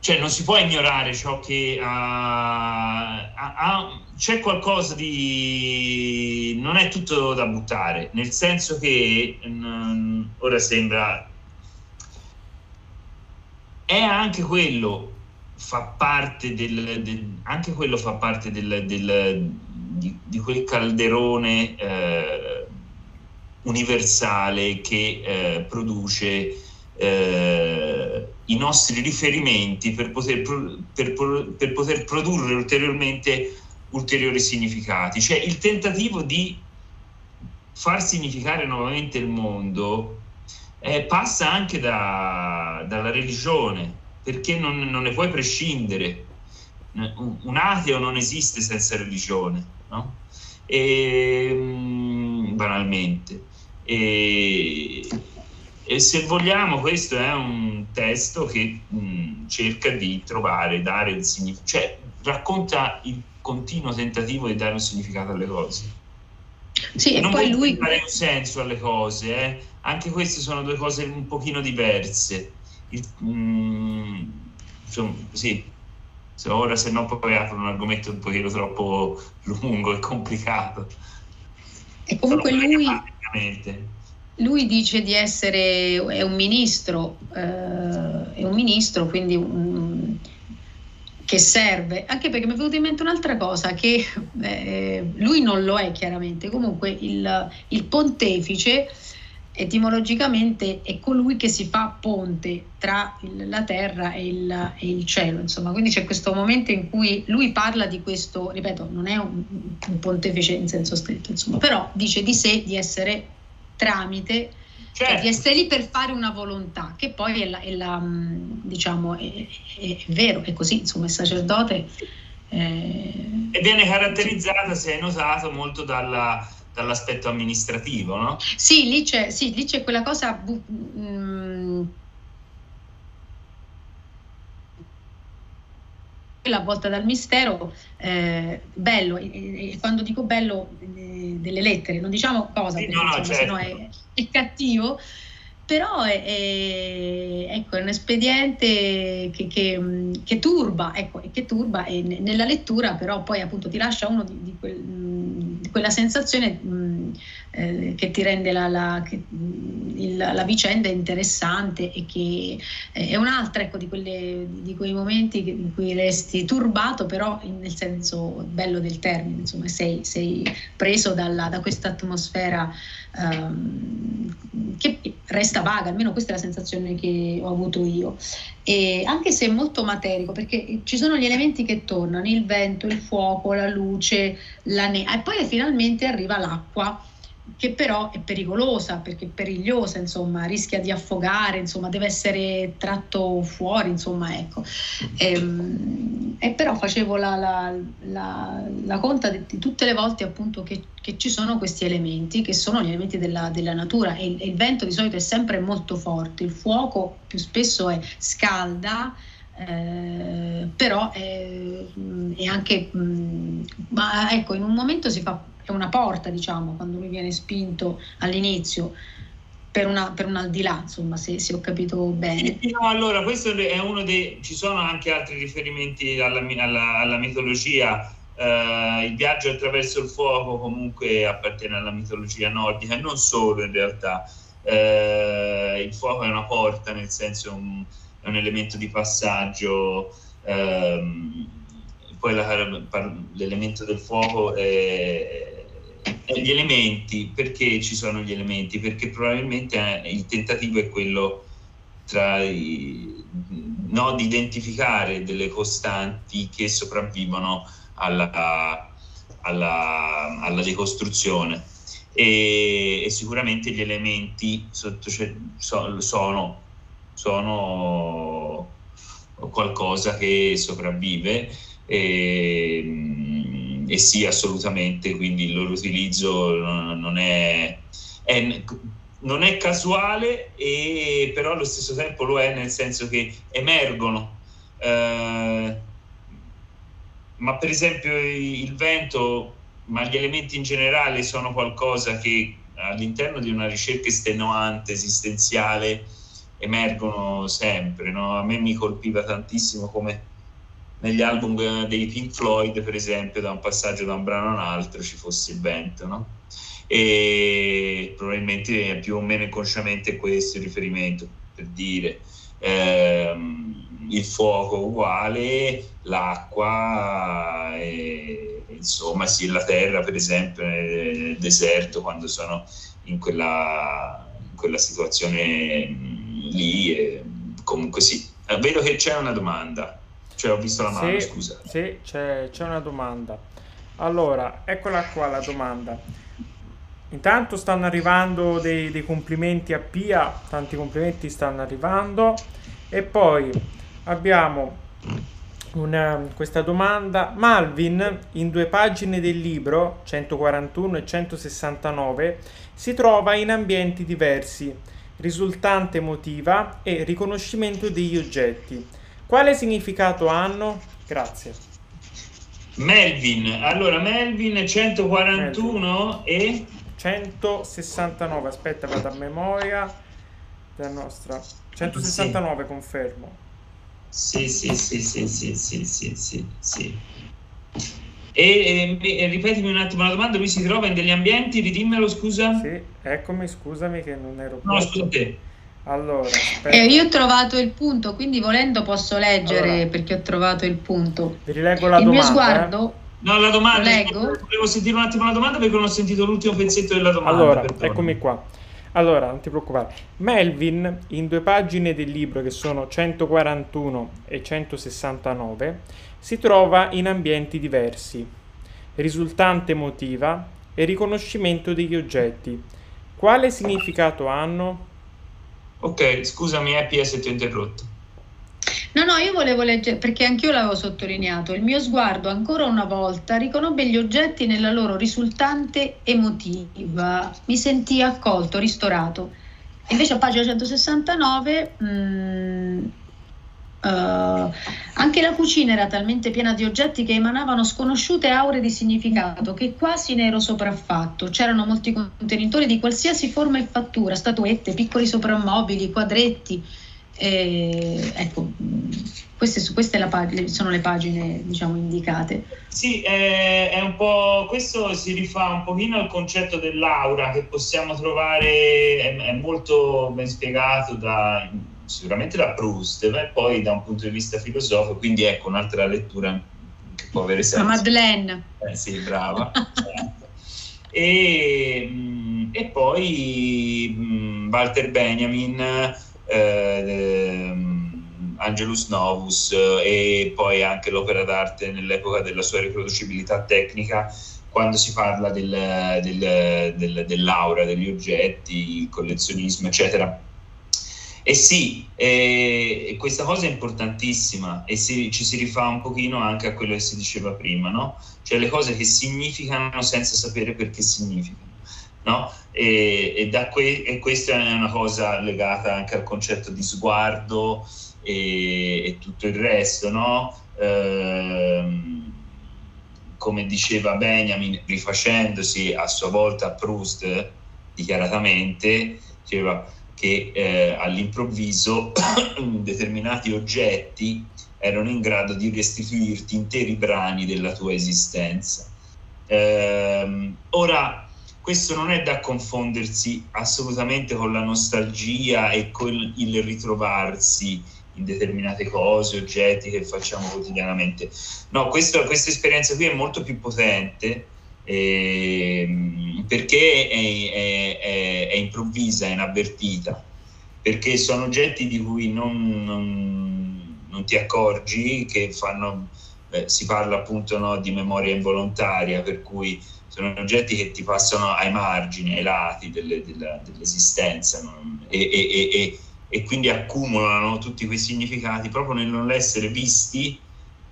cioè non si può ignorare ciò che ha, ha, ha, c'è qualcosa di non è tutto da buttare nel senso che mh, mm, ora sembra è anche quello fa parte del, del anche quello fa parte del, del di, di, quel calderone eh, universale che eh, produce eh, i nostri riferimenti per poter, per, per poter produrre ulteriormente ulteriori significati. Cioè il tentativo di far significare nuovamente il mondo eh, passa anche da, dalla religione, perché non, non, ne puoi prescindere. Un, ateo non esiste senza religione, no? E, mm, banalmente. E, e se vogliamo, questo è un testo che mh, mm, cerca di trovare, dare il significato, cioè racconta il continuo tentativo di dare un significato alle cose. Sì, e, e poi lui... dare un senso alle cose, eh? anche queste sono due cose un pochino diverse. Il, mh, mm, insomma, sì, se ora se no poi apro un argomento un pochino troppo lungo e complicato. E comunque lui lui dice di essere è un ministro, eh, è un ministro, quindi un, che serve, anche perché mi è venuta in mente un'altra cosa, che eh, lui non lo è chiaramente, comunque il, il pontefice etimologicamente è colui che si fa ponte tra il, la terra e il, e il, cielo, insomma, quindi c'è questo momento in cui lui parla di questo, ripeto, non è un, un pontefice in senso stretto, insomma, però dice di sé di essere tramite cioè, certo. di essere lì per fare una volontà, che poi è, la, è, la, mm, diciamo, è, è, vero, è così, insomma, il sacerdote... Eh... E viene caratterizzata, se hai notato, molto dalla, dall'aspetto amministrativo, no? Sì, lì c'è, sì, lì c'è quella cosa... Bu- mh, mm, la volta dal mistero, eh, bello, e, e, quando dico bello eh, delle lettere, non diciamo cosa, sì, no, no, certo. se no è, è cattivo, però è, è, ecco, è un espediente che, che, che turba, ecco, che turba e nella lettura però poi appunto ti lascia uno di, di, quel, di quella sensazione mh, eh, che ti rende la, la, il, la, vicenda interessante e che è un'altra ecco, di, quelle, di quei momenti in cui resti turbato però nel senso bello del termine, insomma sei, sei preso dalla, da questa atmosfera ehm, che resta vaga, almeno questa è la sensazione che ho avuto io. E anche se è molto materico, perché ci sono gli elementi che tornano, il vento, il fuoco, la luce, la neve, e poi finalmente arriva l'acqua che però è pericolosa perché è perigliosa, insomma, rischia di affogare, insomma, deve essere tratto fuori, insomma, ecco. Ehm, e però facevo la, la, la, la conta di, di, tutte le volte appunto che, che, ci sono questi elementi, che sono gli elementi della, della natura. E il, e il, vento di solito è sempre molto forte, il fuoco più spesso è scalda, eh, però è, è anche, mh, mm, ma ecco, in un momento si fa è una porta, diciamo, quando lui viene spinto all'inizio per, una, per un al di là, insomma, se, se ho capito bene. no, allora, questo è uno dei... ci sono anche altri riferimenti alla, alla, alla mitologia. Uh, il viaggio attraverso il fuoco comunque appartiene alla mitologia nordica non solo in realtà. Uh, il fuoco è una porta, nel senso un, è un elemento di passaggio. Uh, poi la, l'elemento del fuoco è, gli elementi, perché ci sono gli elementi? Perché probabilmente eh, il tentativo è quello tra i, no, di identificare delle costanti che sopravvivono alla, alla, alla decostruzione e, e, sicuramente gli elementi sotto, so, sono, sono qualcosa che sopravvive e, e sì, assolutamente, quindi il loro utilizzo non è, è, non è casuale, e, però allo stesso tempo lo è nel senso che emergono. Eh, ma per esempio il vento, ma gli elementi in generale sono qualcosa che all'interno di una ricerca estenuante, esistenziale, emergono sempre. No? A me mi colpiva tantissimo come negli album dei Pink Floyd, per esempio, da un passaggio da un brano a un altro ci fosse il vento, no? E probabilmente più o meno inconsciamente questo il riferimento, per dire. Ehm, il fuoco uguale, l'acqua, e, insomma sì, la terra per esempio nel deserto quando sono in quella, in quella situazione mm, lì, e, comunque sì. Eh, vedo che c'è una domanda. Cioè, ho visto la mano, sì, scusa. Sì, c'è, c'è una domanda. Allora, eccola qua la domanda. Intanto stanno arrivando dei, dei, complimenti a Pia, tanti complimenti stanno arrivando. E poi abbiamo una, questa domanda. Malvin, in due pagine del libro, 141 e 169, si trova in ambienti diversi, risultante emotiva e riconoscimento degli oggetti. Quale significato hanno? Grazie. Melvin, allora Melvin 141 Melvin. e 169, aspetta, vado a memoria della nostra 169 sì. confermo. Sì, sì, sì, sì, sì, sì, sì, sì, sì. E, e, e, ripetimi un attimo la domanda, lui si trova in degli ambienti, ridimmelo scusa? Sì, eccomi, scusami che non ero... No, scusa te. Allora, eh, io ho trovato il punto, quindi volendo posso leggere allora, perché ho trovato il punto. Vi rileggo la il domanda. Il mio sguardo. Eh? No, la domanda. Volevo sentire un attimo la domanda perché non ho sentito l'ultimo pezzetto della domanda. Allora, eccomi qua. Allora, non ti preoccupare. Melvin, in due pagine del libro che sono 141 e 169, si trova in ambienti diversi, risultante emotiva e riconoscimento degli oggetti. Quale significato hanno? Ok, scusami Happy se ti ho interrotto. No, no, io volevo leggere, perché anch'io l'avevo sottolineato, il mio sguardo ancora una volta riconobbe gli oggetti nella loro risultante emotiva, mi sentii accolto, ristorato. Invece a pagina 169 mh, mm, Uh, anche la cucina era talmente piena di oggetti che emanavano sconosciute aure di significato che quasi ne ero sopraffatto. C'erano molti contenitori di qualsiasi forma e fattura, statuette, piccoli soprammobili, quadretti. E, ecco, queste, queste pag- sono le pagine diciamo indicate. Sì, è, è, un po', questo si rifà un pochino al concetto dell'aura che possiamo trovare, è, è molto ben spiegato da sicuramente da Proust e poi da un punto di vista filosofico, quindi ecco un'altra lettura che può avere senso. La Madeleine. Eh, sì, brava. certo. e, mm, e, poi mm, Walter Benjamin, eh, ehm, Angelus Novus e poi anche l'opera d'arte nell'epoca della sua riproducibilità tecnica quando si parla del, del, del, dell'aura, degli oggetti, il collezionismo, eccetera e sì, eh, questa cosa è importantissima e si, ci si rifà un pochino anche a quello che si diceva prima, no? Cioè le cose che significano senza sapere perché significano, no? E, e, que- e questa è una cosa legata anche al concetto di sguardo e, e tutto il resto, no? Ehm, come diceva Benjamin, rifacendosi a sua volta a Proust dichiaratamente, diceva che eh, all'improvviso determinati oggetti erano in grado di restituirti interi brani della tua esistenza. Eh, ora, questo non è da confondersi assolutamente con la nostalgia e con il ritrovarsi in determinate cose, oggetti che facciamo quotidianamente. No, questo, questa esperienza qui è molto più potente eh, perché è, è, è, è, improvvisa, è inavvertita, perché sono oggetti di cui non, non, non ti accorgi, che fanno, eh, si parla appunto no, di memoria involontaria, per cui sono oggetti che ti passano ai margini, ai lati delle, della, dell'esistenza no? e, e, e, quindi accumulano tutti quei significati proprio nel non essere visti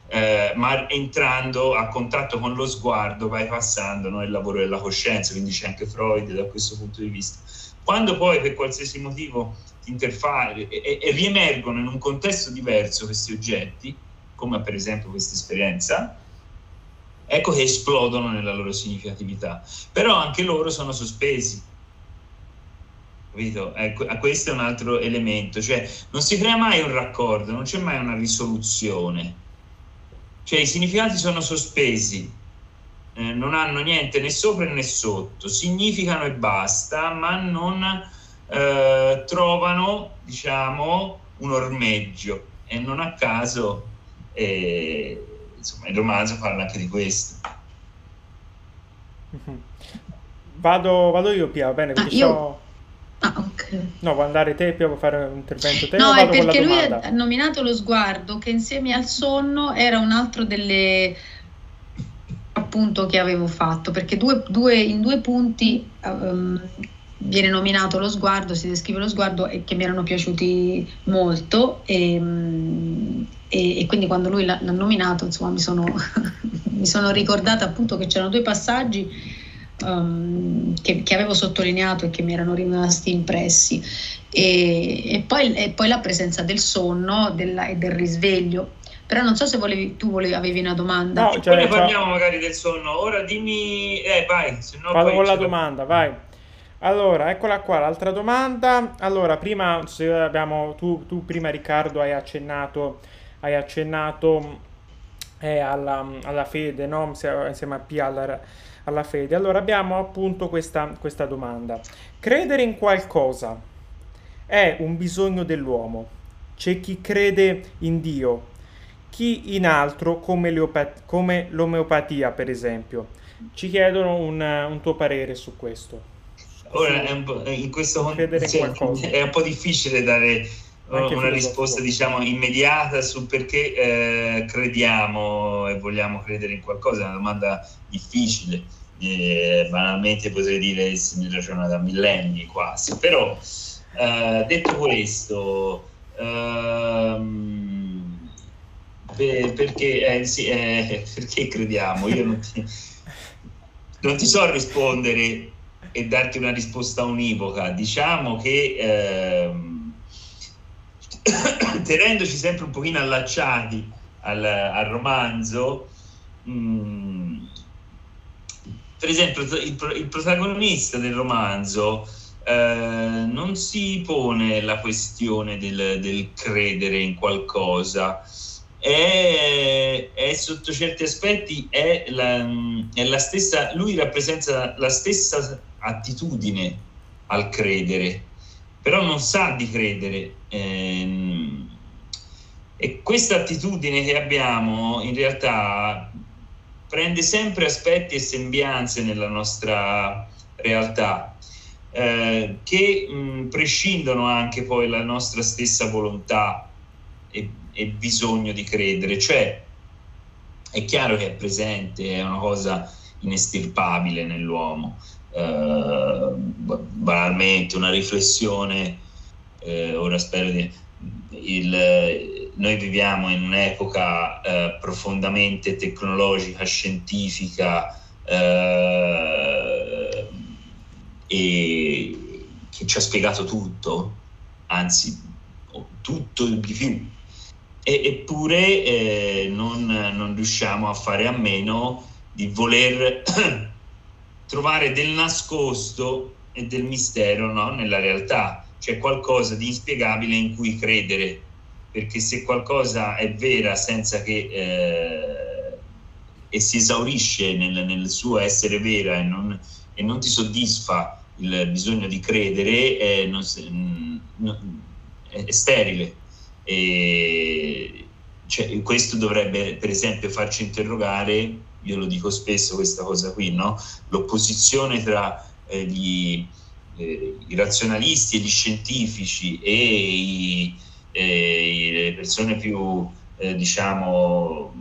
eh, ma entrando a contatto con lo sguardo vai passando no, il lavoro della coscienza, quindi c'è anche Freud da questo punto di vista. Quando poi per qualsiasi motivo ti interfai e, e riemergono in un contesto diverso questi oggetti, come per esempio questa esperienza, ecco che esplodono nella loro significatività. Però anche loro sono sospesi. Capito? Ecco, questo è un altro elemento, cioè non si crea mai un raccordo, non c'è mai una risoluzione cioè i significati sono sospesi, eh, non hanno niente né sopra né sotto, significano e basta, ma non eh, trovano, diciamo, un ormeggio e non a caso eh, insomma, il romanzo parla anche di questo. Vado, vado io Pia, bene, ah, io... Ah, ok. No, vuoi andare te, Pia, vuoi fare un intervento te? No, è perché lui ha nominato lo sguardo, che insieme al sonno era un altro delle appunto che avevo fatto, perché due, due, in due punti um, viene nominato lo sguardo, si descrive lo sguardo e che mi erano piaciuti molto e, um, e, e quindi quando lui l'ha, l'ha nominato, insomma, mi sono, mi sono ricordata appunto che c'erano due passaggi um, che, che, avevo sottolineato e che mi erano rimasti impressi. E, e, poi, e poi, la presenza del sonno della, e del risveglio. Però non so se volevi, tu volevi, avevi una domanda. No, cioè, poi ne parliamo magari del sonno. Ora dimmi, eh, vai. Se no Vado con la domanda, vai. Allora, eccola qua, l'altra domanda. Allora, prima abbiamo, tu, tu prima Riccardo hai accennato, hai accennato eh, alla, alla, fede, no? insieme a Pia, alla, alla fede. Allora abbiamo appunto questa, questa domanda. Credere in qualcosa è un bisogno dell'uomo. C'è chi crede in Dio, chi in altro come, come l'omeopatia, per esempio. Ci chiedono un, un tuo parere su questo. Ora, in questo contesto è un po' difficile dare Anche una risposta diciamo immediata su perché eh, crediamo e vogliamo credere in qualcosa, è una domanda difficile. Eh, banalmente potrei dire se ne ragiona da millenni quasi, però eh, detto questo, ehm, per, perché, eh, sì, eh, perché crediamo? Io non ti, non ti, so rispondere e darti una risposta univoca, diciamo che ehm, tenendoci sempre un pochino allacciati al, al romanzo, mh, mm, per esempio il, il, protagonista del romanzo eh, non si pone la questione del, del credere in qualcosa, è, è, sotto certi aspetti è la, è la, stessa, lui rappresenta la stessa attitudine al credere, però non sa di credere. Ehm, e questa attitudine che abbiamo in realtà prende sempre aspetti e sembianze nella nostra realtà eh, che mh, prescindono anche poi dalla nostra stessa volontà e, e, bisogno di credere. Cioè è chiaro che è presente, è una cosa inestirpabile nell'uomo. Eh, banalmente una riflessione, eh, ora spero di... Il, noi viviamo in un'epoca eh, profondamente tecnologica, scientifica eh, e che ci ha spiegato tutto, anzi tutto di più. E, eppure eh, non, non riusciamo a fare a meno di voler trovare del nascosto e del mistero no? nella realtà, c'è qualcosa di inspiegabile in cui credere perché se qualcosa è vera senza che eh, e si esaurisce nel, nel, suo essere vera e non, e non, ti soddisfa il bisogno di credere, è, non, è, è sterile. E, cioè, questo dovrebbe per esempio farci interrogare, io lo dico spesso questa cosa qui, no? l'opposizione tra eh, gli, eh, i razionalisti e gli scientifici e i, eh, le persone più, eh, diciamo,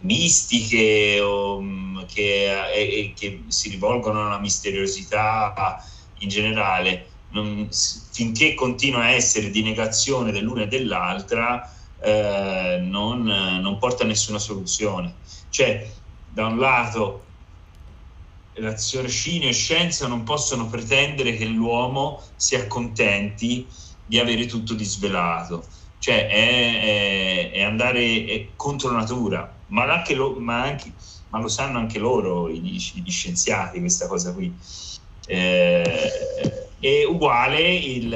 mistiche o mm, che, eh, che, si rivolgono alla misteriosità in generale, non, finché continua a essere di negazione dell'una e dell'altra, eh, non, non, porta a nessuna soluzione. Cioè, da un lato, raziocinio e scienza non possono pretendere che l'uomo si accontenti di avere tutto disvelato, cioè è, è, è andare è contro natura, ma, anche lo, ma, anche, ma, lo, sanno anche loro, gli, gli scienziati, questa cosa qui. Eh, è uguale il,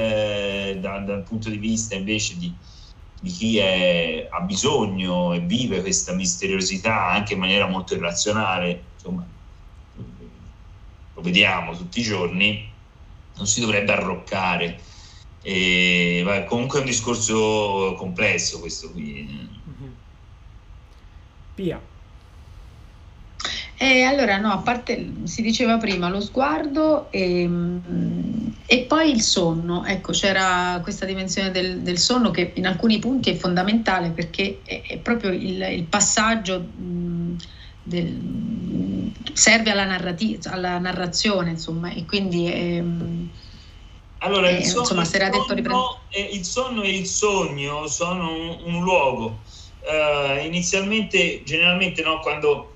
da, dal punto di vista invece di, di chi è, ha bisogno e vive questa misteriosità anche in maniera molto irrazionale, insomma, vediamo tutti i giorni, non si dovrebbe arroccare e, beh, comunque è un discorso complesso questo qui. Mm-hmm. Pia. Eh, allora, no, a parte si diceva prima lo sguardo e, e poi il sonno. Ecco, c'era questa dimensione del, del, sonno che in alcuni punti è fondamentale perché è, è proprio il, il passaggio mh, del, serve alla, narrati- alla narrazione, insomma, e quindi è, allora, eh, il, sonno, insomma, il, sonno è, il, sonno, e il sogno sono un, un luogo. Uh, inizialmente, generalmente, no, quando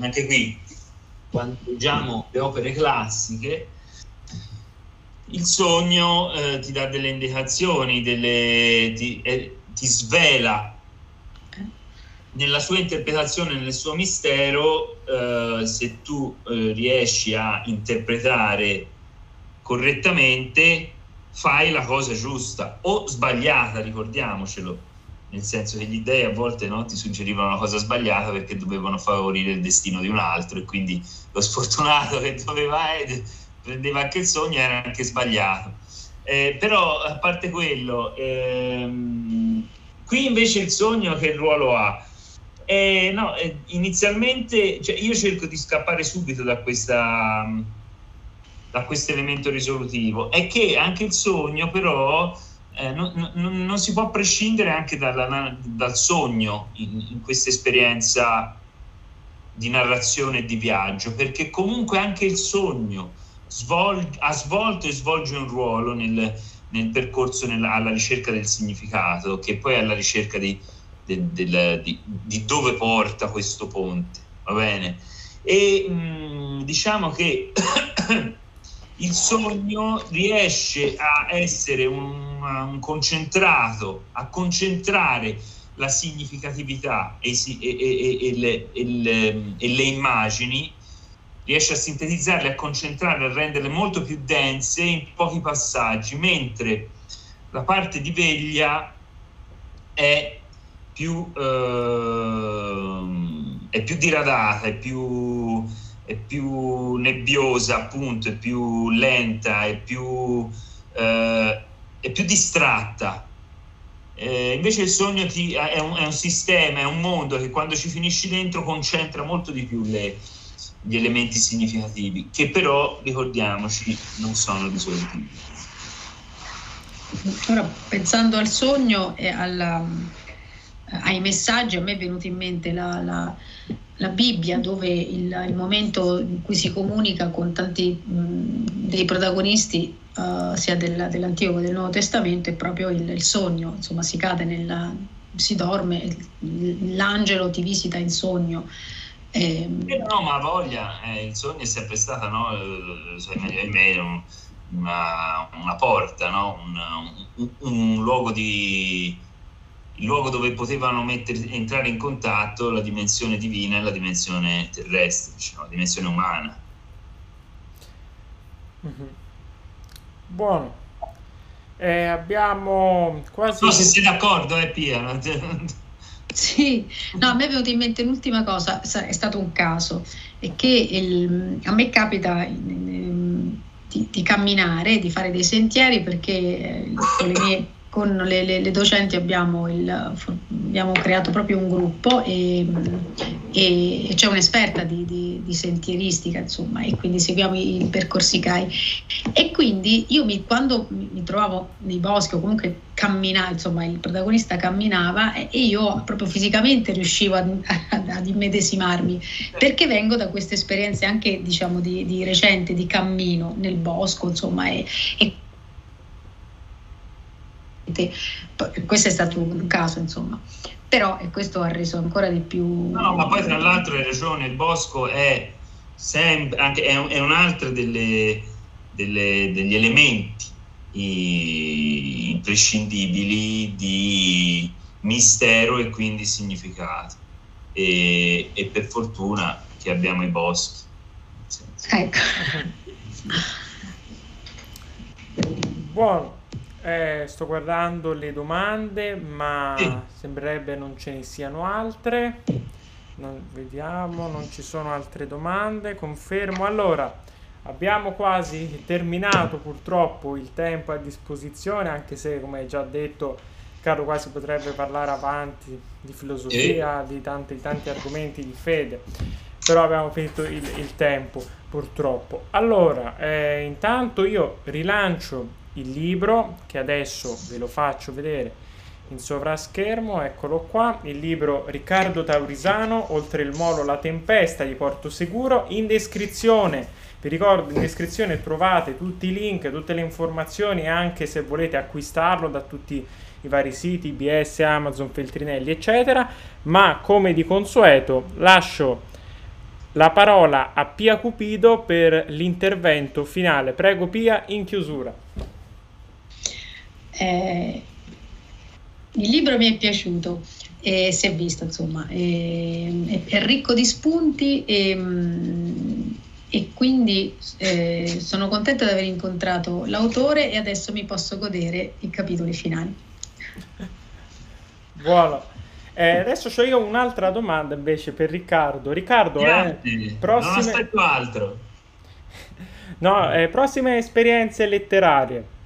anche qui, quando leggiamo le opere classiche, il sogno eh, ti dà delle indicazioni, delle, ti, eh, ti, svela nella sua interpretazione, nel suo mistero, eh, se tu eh, riesci a interpretare correttamente fai la cosa giusta o sbagliata, ricordiamocelo, nel senso che gli dei a volte no, ti suggerivano una cosa sbagliata perché dovevano favorire il destino di un altro e quindi lo sfortunato che doveva eh, prendeva anche il sogno era anche sbagliato. Eh, però a parte quello, ehm, qui invece il sogno che ruolo ha? Eh, no, eh, inizialmente cioè io cerco di scappare subito da questa da questo elemento risolutivo. È che anche il sogno però eh, non, non, non, si può prescindere anche dalla, dal sogno in, in questa esperienza di narrazione e di viaggio perché comunque anche il sogno svol- ha svolto e svolge un ruolo nel, nel percorso nella, alla ricerca del significato che poi è alla ricerca di, de, de, di, di dove porta questo ponte va bene? E mh, diciamo che il sogno riesce a essere un, un concentrato, a concentrare la significatività e, e, e, le, le, e, le, immagini, riesce a sintetizzarle, a concentrarle, a renderle molto più dense in pochi passaggi, mentre la parte di veglia è più, eh, è più diradata, è più, è più nebbiosa, appunto, è più lenta, è più, eh, è più distratta. Eh, invece il sogno ti, è, un, è, un, sistema, è un mondo che quando ci finisci dentro concentra molto di più le, gli elementi significativi, che però, ricordiamoci, non sono risolutivi. Ora, pensando al sogno e alla, ai messaggi, a me è venuta in mente la, la, la Bibbia, dove il, il, momento in cui si comunica con tanti mh, dei protagonisti, uh, sia del, dell'Antico che del Nuovo Testamento, è proprio il, il sogno, insomma si cade nella, si dorme, l'angelo ti visita in sogno. Eh, no, ma voglia, eh, il sogno è sempre stato, no? Me, una, una porta, no? un, un, un, luogo di, il luogo dove potevano mettere, entrare in contatto la dimensione divina e la dimensione terrestre, diciamo, la dimensione umana. Mm-hmm. Buono. Eh, abbiamo quasi... No, se sei d'accordo, eh, Pia. Sì, no, a me è venuta in mente un'ultima cosa, è stato un caso, è che il, a me capita di, di, camminare, di fare dei sentieri perché eh, con, le, mie, con le, le, le docenti abbiamo, il, abbiamo, creato proprio un gruppo e, e, e c'è un'esperta di, di, di, sentieristica insomma e quindi seguiamo i, i percorsi CAI e quindi io mi, quando mi, trovavo nei boschi o comunque camminava, insomma il protagonista camminava e, io proprio fisicamente riuscivo ad, ad, immedesimarmi perché vengo da queste esperienze anche diciamo di, di recente di cammino nel bosco insomma e, e questo è stato un caso insomma però e questo ha reso ancora di più no, ma poi tra l'altro hai ragione il bosco è sempre anche è, è un'altra delle, delle, degli elementi imprescindibili di mistero e quindi significato. E, e per fortuna che abbiamo i boschi. Ecco. Buono. Eh, sto guardando le domande, ma sì. sembrerebbe non ce ne siano altre. Non, vediamo, non ci sono altre domande. Confermo. Allora, Abbiamo quasi terminato purtroppo il tempo a disposizione, anche se come hai già detto Carlo quasi potrebbe parlare avanti di filosofia, di tanti, tanti argomenti di fede, però abbiamo finito il, il tempo purtroppo. Allora, eh, intanto io rilancio il libro che adesso ve lo faccio vedere in sovraschermo, eccolo qua, il libro Riccardo Taurisano, Oltre il molo, la tempesta di Porto Seguro, in descrizione vi ricordo in descrizione trovate tutti i link, tutte le informazioni anche se volete acquistarlo da tutti i vari siti, BS, Amazon, Feltrinelli, eccetera. Ma come di consueto lascio la parola a Pia Cupido per l'intervento finale. Prego Pia, in chiusura. Eh, il libro mi è piaciuto e si è visto, insomma, è, è ricco di spunti e, mm, e quindi eh, sono contenta di aver incontrato l'autore e adesso mi posso godere i capitoli finali. Buono. Eh, adesso ho io un'altra domanda invece per Riccardo. Riccardo, eh, prossime... non aspetto altro. no, eh, prossime esperienze letterarie.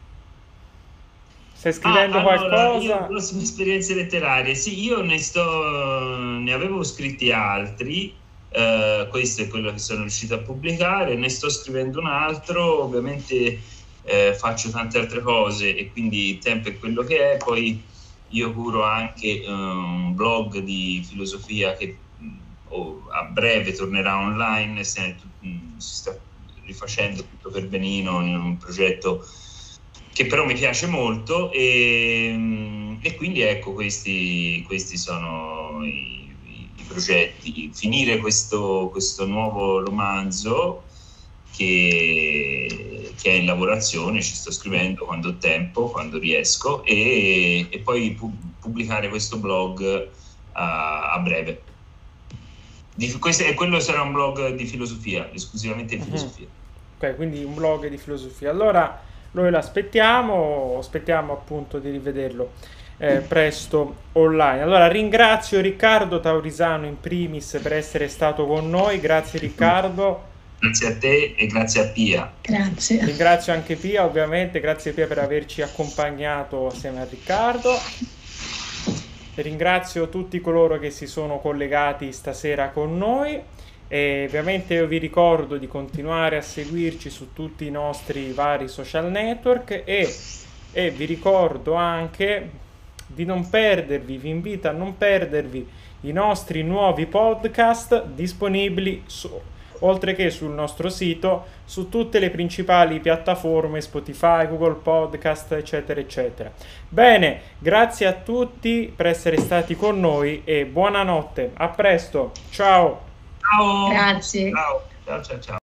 Stai scrivendo ah, allora, qualcosa? Io, prossime esperienze letterarie. Sì, io ne sto ne avevo scritti altri Uh, questo è quello che sono riuscito a pubblicare, ne sto scrivendo un altro, ovviamente eh, faccio tante altre cose e quindi il tempo è quello che è, poi io curo anche uh, un blog di filosofia che oh, a breve tornerà online, si, si sta rifacendo tutto per benino in un progetto che però mi piace molto e, e quindi ecco questi, questi sono i progetti, finire questo, questo nuovo romanzo che, che è in lavorazione, ci sto scrivendo quando ho tempo, quando riesco, e, e poi pu- pubblicare questo blog a, a breve. Di, questo, e quello sarà un blog di filosofia, esclusivamente di mhm. filosofia. Ok, quindi un blog di filosofia. Allora noi l'aspettiamo, aspettiamo appunto di rivederlo eh, presto online. Allora ringrazio Riccardo Taurisano in primis per essere stato con noi, grazie Riccardo. Grazie a te e grazie a Pia. Grazie. Ringrazio anche Pia, ovviamente, grazie Pia per averci accompagnato assieme a Riccardo. Ringrazio tutti coloro che si sono collegati stasera con noi e ovviamente io vi ricordo di continuare a seguirci su tutti i nostri vari social network e, e vi ricordo anche di non perdervi, vi invito a non perdervi i nostri nuovi podcast disponibili su, oltre che sul nostro sito su tutte le principali piattaforme Spotify, Google Podcast, eccetera, eccetera. Bene, grazie a tutti per essere stati con noi e buonanotte. A presto. Ciao. Ciao. Grazie. Ciao, ciao, ciao. ciao.